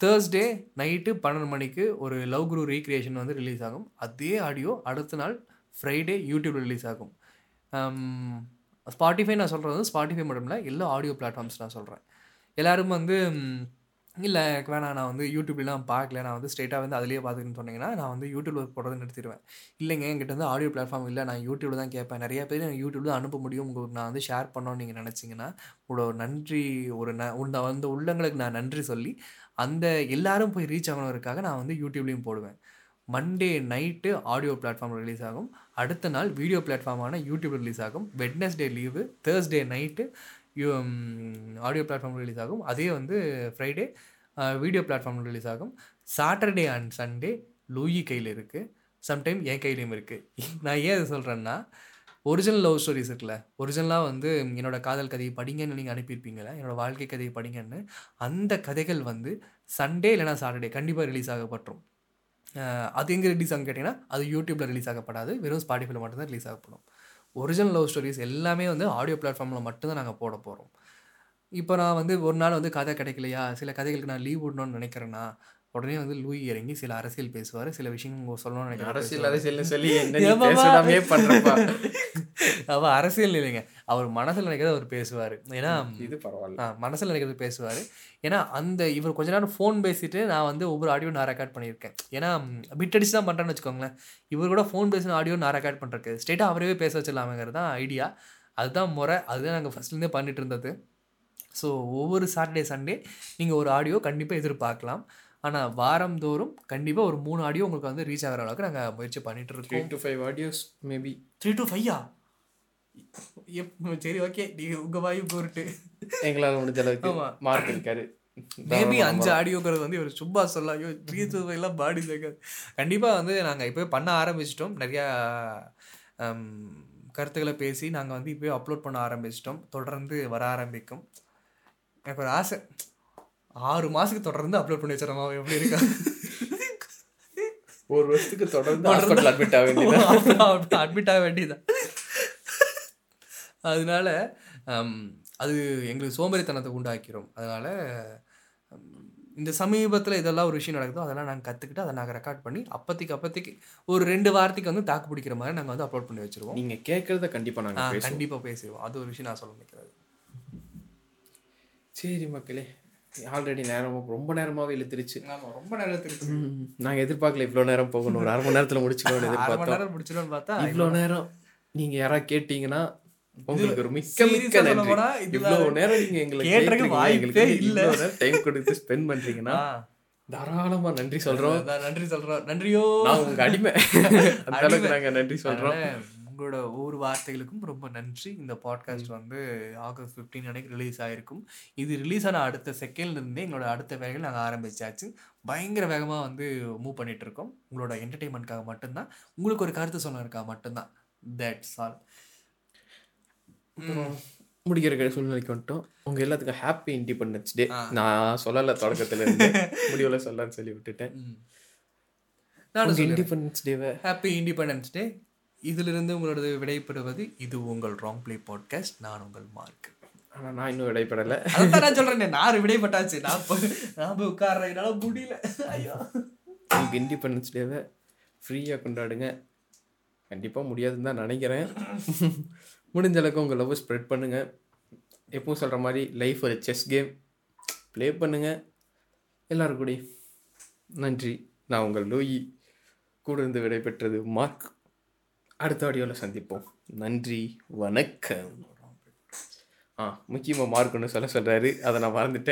தேர்ஸ்டே நைட்டு பன்னெண்டு மணிக்கு ஒரு லவ் குரு ரீக்ரியேஷன் வந்து ரிலீஸ் ஆகும். அதே ஆடியோ அடுத்த நாள் ஃப்ரைடே யூடியூப்பில் ரிலீஸ் ஆகும். ஸ்பாட்டிஃபை நான் சொல்கிறது வந்து ஸ்பாட்டிஃபை மட்டும் இல்லை எல்லா ஆடியோ பிளாட்ஃபார்ம்ஸ் நான் சொல்கிறேன் எல்லோரும் வந்து இல்லை வேணாம். நான் வந்து யூடியூப்லாம் பார்க்கல. நான் வந்து ஸ்ட்ரெயிட்டாக வந்து அதிலேயே பார்த்துக்கணும்னு சொன்னீங்கன்னா நான் வந்து யூடியூப்ல போடுறதை நிறுத்திடுவேன். இல்லைங்க என்கிட்ட வந்து ஆடியோ பிளாட்ஃபார்ம் இல்லை. நான் யூடியூப்ல தான் கேட்பேன். நிறைய பேர் எனக்கு யூடியூப் தான் அனுப்ப முடியும். உங்களுக்கு நான் வந்து ஷேர் பண்ணோன்னு நீங்கள் நினச்சிங்கன்னா உங்களோட நன்றி ஒரு ந உண்ட அந்த உள்ளங்களுக்கு நான் நன்றி சொல்லி அந்த எல்லாரும் போய் ரீச் ஆகணுங்கிறதுக்காக நான் வந்து யூடியூப்லேயும் போடுவேன். Monday night audio platform release ஆகும். அடுத்த நாள் வீடியோ பிளாட்ஃபார்மான யூடியூப் ரிலீஸ் ஆகும். Wednesday leave Thursday night audio platform release ஆகும். அதே வந்து ஃப்ரைடே வீடியோ பிளாட்ஃபார்ம் ரிலீஸ் ஆகும். சாட்டர்டே அண்ட் சண்டே லூயி கையில் இருக்குது சம்டைம் என் கையிலையும் இருக்குது நான் ஏன் அதை சொல்கிறேன்னா ஒரிஜினல் லவ் ஸ்டோரிஸ் இருக்குல்ல ஒரிஜினலாக வந்து என்னோடய காதல் கதையை படிங்கன்னு நீங்கள் அனுப்பியிருப்பீங்களே என்னோடய வாழ்க்கை கதையை படிங்கன்னு அந்த கதைகள் வந்து சண்டே இல்லைனா சாட்டர்டே கண்டிப்பாக ரிலீஸ் ஆகப்பட்டுரும். அது எங்கே ரிலீஸ் ஆகும் கேட்டிங்கன்னா அது யூடியூப்பில் ரிலீஸ் ஆகப்படாது. வெறும் ஸ்பாட்டிஃபைல மட்டும்தான் ரிலீஸ் ஆகப்படும். ஒரிஜினல் லவ் ஸ்டோரிஸ் எல்லாமே வந்து ஆடியோ பிளாட்ஃபார்மில் மட்டும்தான் நாங்கள் போட போகிறோம் இப்போ நான் வந்து ஒரு நாள் வந்து கதை கிடைக்கலையா? சில கதைகளுக்கு நான் லீவ் விடணும்னு நினைக்கிறேன்னா உடனே வந்து லூயி இறங்கி சில அரசியல் பேசுவார். சில விஷயங்கள் சொல்லணும்னு நினைக்கிறேன். அரசியல் அரசியல்னு சொல்லி என்ன நீ ஏமாமா. பேசலாமே பண்றப்பா. அவ அரசியல் இல்லைங்க. அவர் மனசில் நினைக்கிறத அவர் பேசுவார். ஏன்னா இது பரவாயில்ல. மனசில் நினைக்கிறது பேசுவார். ஏன்னா அந்த இவர் கொஞ்ச நேரம் ஃபோன் பேசிட்டு நான் வந்து ஒவ்வொரு ஆடியோ நான் ரெக்கார்ட் பண்ணியிருக்கேன். ஏன்னா பிட் அடிச்சு தான் பண்ணுறேன்னு வச்சுக்கோங்களேன். இவர் கூட ஃபோன் பேசின ஆடியோ நான் ரெக்கார்ட் பண்ணுறக்கு ஸ்ட்ரெயிட்டாக அவரவே பேச வச்சிடலாமேங்கிறது தான் ஐடியா அதுதான் முறை. அதுதான் நாங்கள் ஃபஸ்ட்லேருந்தே பண்ணிட்டு இருந்தது. ஸோ ஒவ்வொரு சாட்டர்டே சண்டே நீங்கள் ஒரு ஆடியோ கண்டிப்பாக எதிர்பார்க்கலாம். ஆனால் வாரந்தோறும் கண்டிப்பாக ஒரு மூணு ஆடியோ உங்களுக்கு வந்து ரீச் ஆகிற அளவுக்கு நாங்கள் முயற்சி பண்ணிட்டு த்ரீ இருக்கோம் to five audios maybe three to five சரி ஓகே நீங்கள் உங்கள் வாயு போருட்டு எங்களால் முடிஞ்ச அளவுக்கு ஆமா. மார்க் இருக்காரு மேபி அஞ்சு ஆடியோக்கிறது வந்து இவர் சும்மா சொல்ல ஐயோ த்ரீ டூ எல்லாம் பாடி சேர்க்காது கண்டிப்பாக வந்து நாங்கள் இப்போ பண்ண ஆரம்பிச்சிட்டோம். நிறையா கருத்துக்களை பேசி நாங்கள் வந்து இப்போ அப்லோட் பண்ண ஆரம்பிச்சிட்டோம். தொடர்ந்து வர ஆரம்பிக்கும். எனக்கு ஒரு ஆசை. ஆறு மாதத்துக்கு தொடர்ந்து அப்லோட் பண்ணி வச்சிடறோமா எப்படி இருக்கா? ஒரு வருஷத்துக்கு தொடர்ந்து ஹாஸ்பிட்டல் அட்மிட் ஆக வேண்டியது அட்மிட் ஆக வேண்டியதான் அதனால அது எங்களுக்கு சோம்பேறித்தனத்தை உண்டாக்கிறோம் அதனால இந்த சமீபத்தில் இதெல்லாம் ஒரு விஷயம் நடக்குதோ அதெல்லாம் நாங்கள் கற்றுக்கிட்டு அதை நாங்கள் ரெக்கார்ட் பண்ணி அப்போதைக்கு அப்போதைக்கு ஒரு ரெண்டு வாரத்துக்கு வந்து தாக்கு பிடிக்கிற மாதிரி நாங்கள் வந்து அப்லோட் பண்ணி வச்சிருவோம். நீங்க கேட்கறத கண்டிப்பா நாங்க பேசுவோம். கண்டிப்பாக பேசுவோம் அது ஒரு விஷயம் நான் சொல்ல நினைக்கிறது. சரி மக்களே ஆல்ரெடி நேரமா ரொம்ப நேரமாவே இழுத்துருச்சு. ரொம்ப நேரத்துக்கு ம், நாங்க எதிர்பார்க்கல இவ்வளோ நேரம் போகணும். ஒரு அரை மணி நேரத்துல மணி எதிர்பார்த்தோம். நேரம் முடிச்சிடும்னு பார்த்தா இவ்வளோ நேரம் நீங்க யாராவது கேட்டீங்கன்னா உங்களுக்கு ஒரு மிக்க மிக்க நன்றி. இவ்வளோ நேரம் நீங்க எங்களுக்கு கேட்டிருக்க கேட்டிருக்கீங்க, வாய்ப்பே எங்களுக்கு இல்ல. நேரம் டைம் கொடுத்து ஸ்பெண்ட் பண்றீங்கன்னா ஆ, தாராளமா நன்றி சொல்றோம். நன்றி சொல்கிறோம் நன்றியோ. நான் உங்க அடிமை. அந்த அளவுக்கு நாங்க நன்றி சொல்றோம். உங்களோட ஒவ்வொரு வார்த்தைகளுக்கும் ரொம்ப நன்றி. இந்த பாட்காஸ்ட் வந்து ஆகஸ்ட் 15 அன்னைக்கு ரிலீஸ் ஆயிருக்கும். இது ரிலீஸ் ஆன அடுத்த செகண்ட்ல இருந்தே எங்களோட அடுத்த வேலைகள் நாங்கள் ஆரம்பிச்சாச்சு. பயங்கர வேகமாக வந்து மூவ் பண்ணிட்டு இருக்கோம். உங்களோட என்டர்டெயின்மெண்ட்காக மட்டும்தான். உங்களுக்கு ஒரு கருத்து சொன்னதுக்காக மட்டும்தான். தட்ஸ் ஆல் முடிக்கிற சூழ்நிலைக்கு வந்துட்டோம். உங்க எல்லாத்துக்கும் ஹாப்பி இண்டிபெண்டன்ஸ் டே நான் சொல்லல தொடக்கத்துல முடிவுல சொல்லலாம்னு சொல்லி விட்டுட்டேன். நான் இண்டிபெண்டன்ஸ் டேவை ஹாப்பி இண்டிபெண்டன்ஸ் டே இதிலிருந்து உங்களோட விடைபெறுவது இது உங்கள் ராங் ப்ளே பாட்காஸ்ட் நான் உங்கள் மார்க் ஆனா நான் இன்னும் விடைபடல அதான் நான் சொல்றேன் நான் விடைப்பட்டாச்சு நான் போய் நான் போய் உட்கார்றேன். என்னால முடியல. ஐயோ. உங்க இண்டிபெண்டன்ஸ் டேவை ஃப்ரீயாக கொண்டாடுங்க. கண்டிப்பாக முடியாதுன்னு தான் நினைக்கிறேன். முடிஞ்ச அளவுக்கு உங்கள் லவ் ஸ்ப்ரெட் பண்ணுங்க. எப்பவும் சொல்கிற மாதிரி லைஃப் ஒரு செஸ் கேம் ப்ளே பண்ணுங்க. எல்லாரும் கூடயும். நன்றி. நான் உங்கள் லூயி கூட இருந்து விடைபெற்றது மார்க் அடுத்த ஆடியோவில் சந்திப்போம். நன்றி வணக்கம். ஆ முக்கியமாக மார்க் ஒன்று சொல்ல சொல்கிறாரு அதை நான் மறந்துட்டேன்.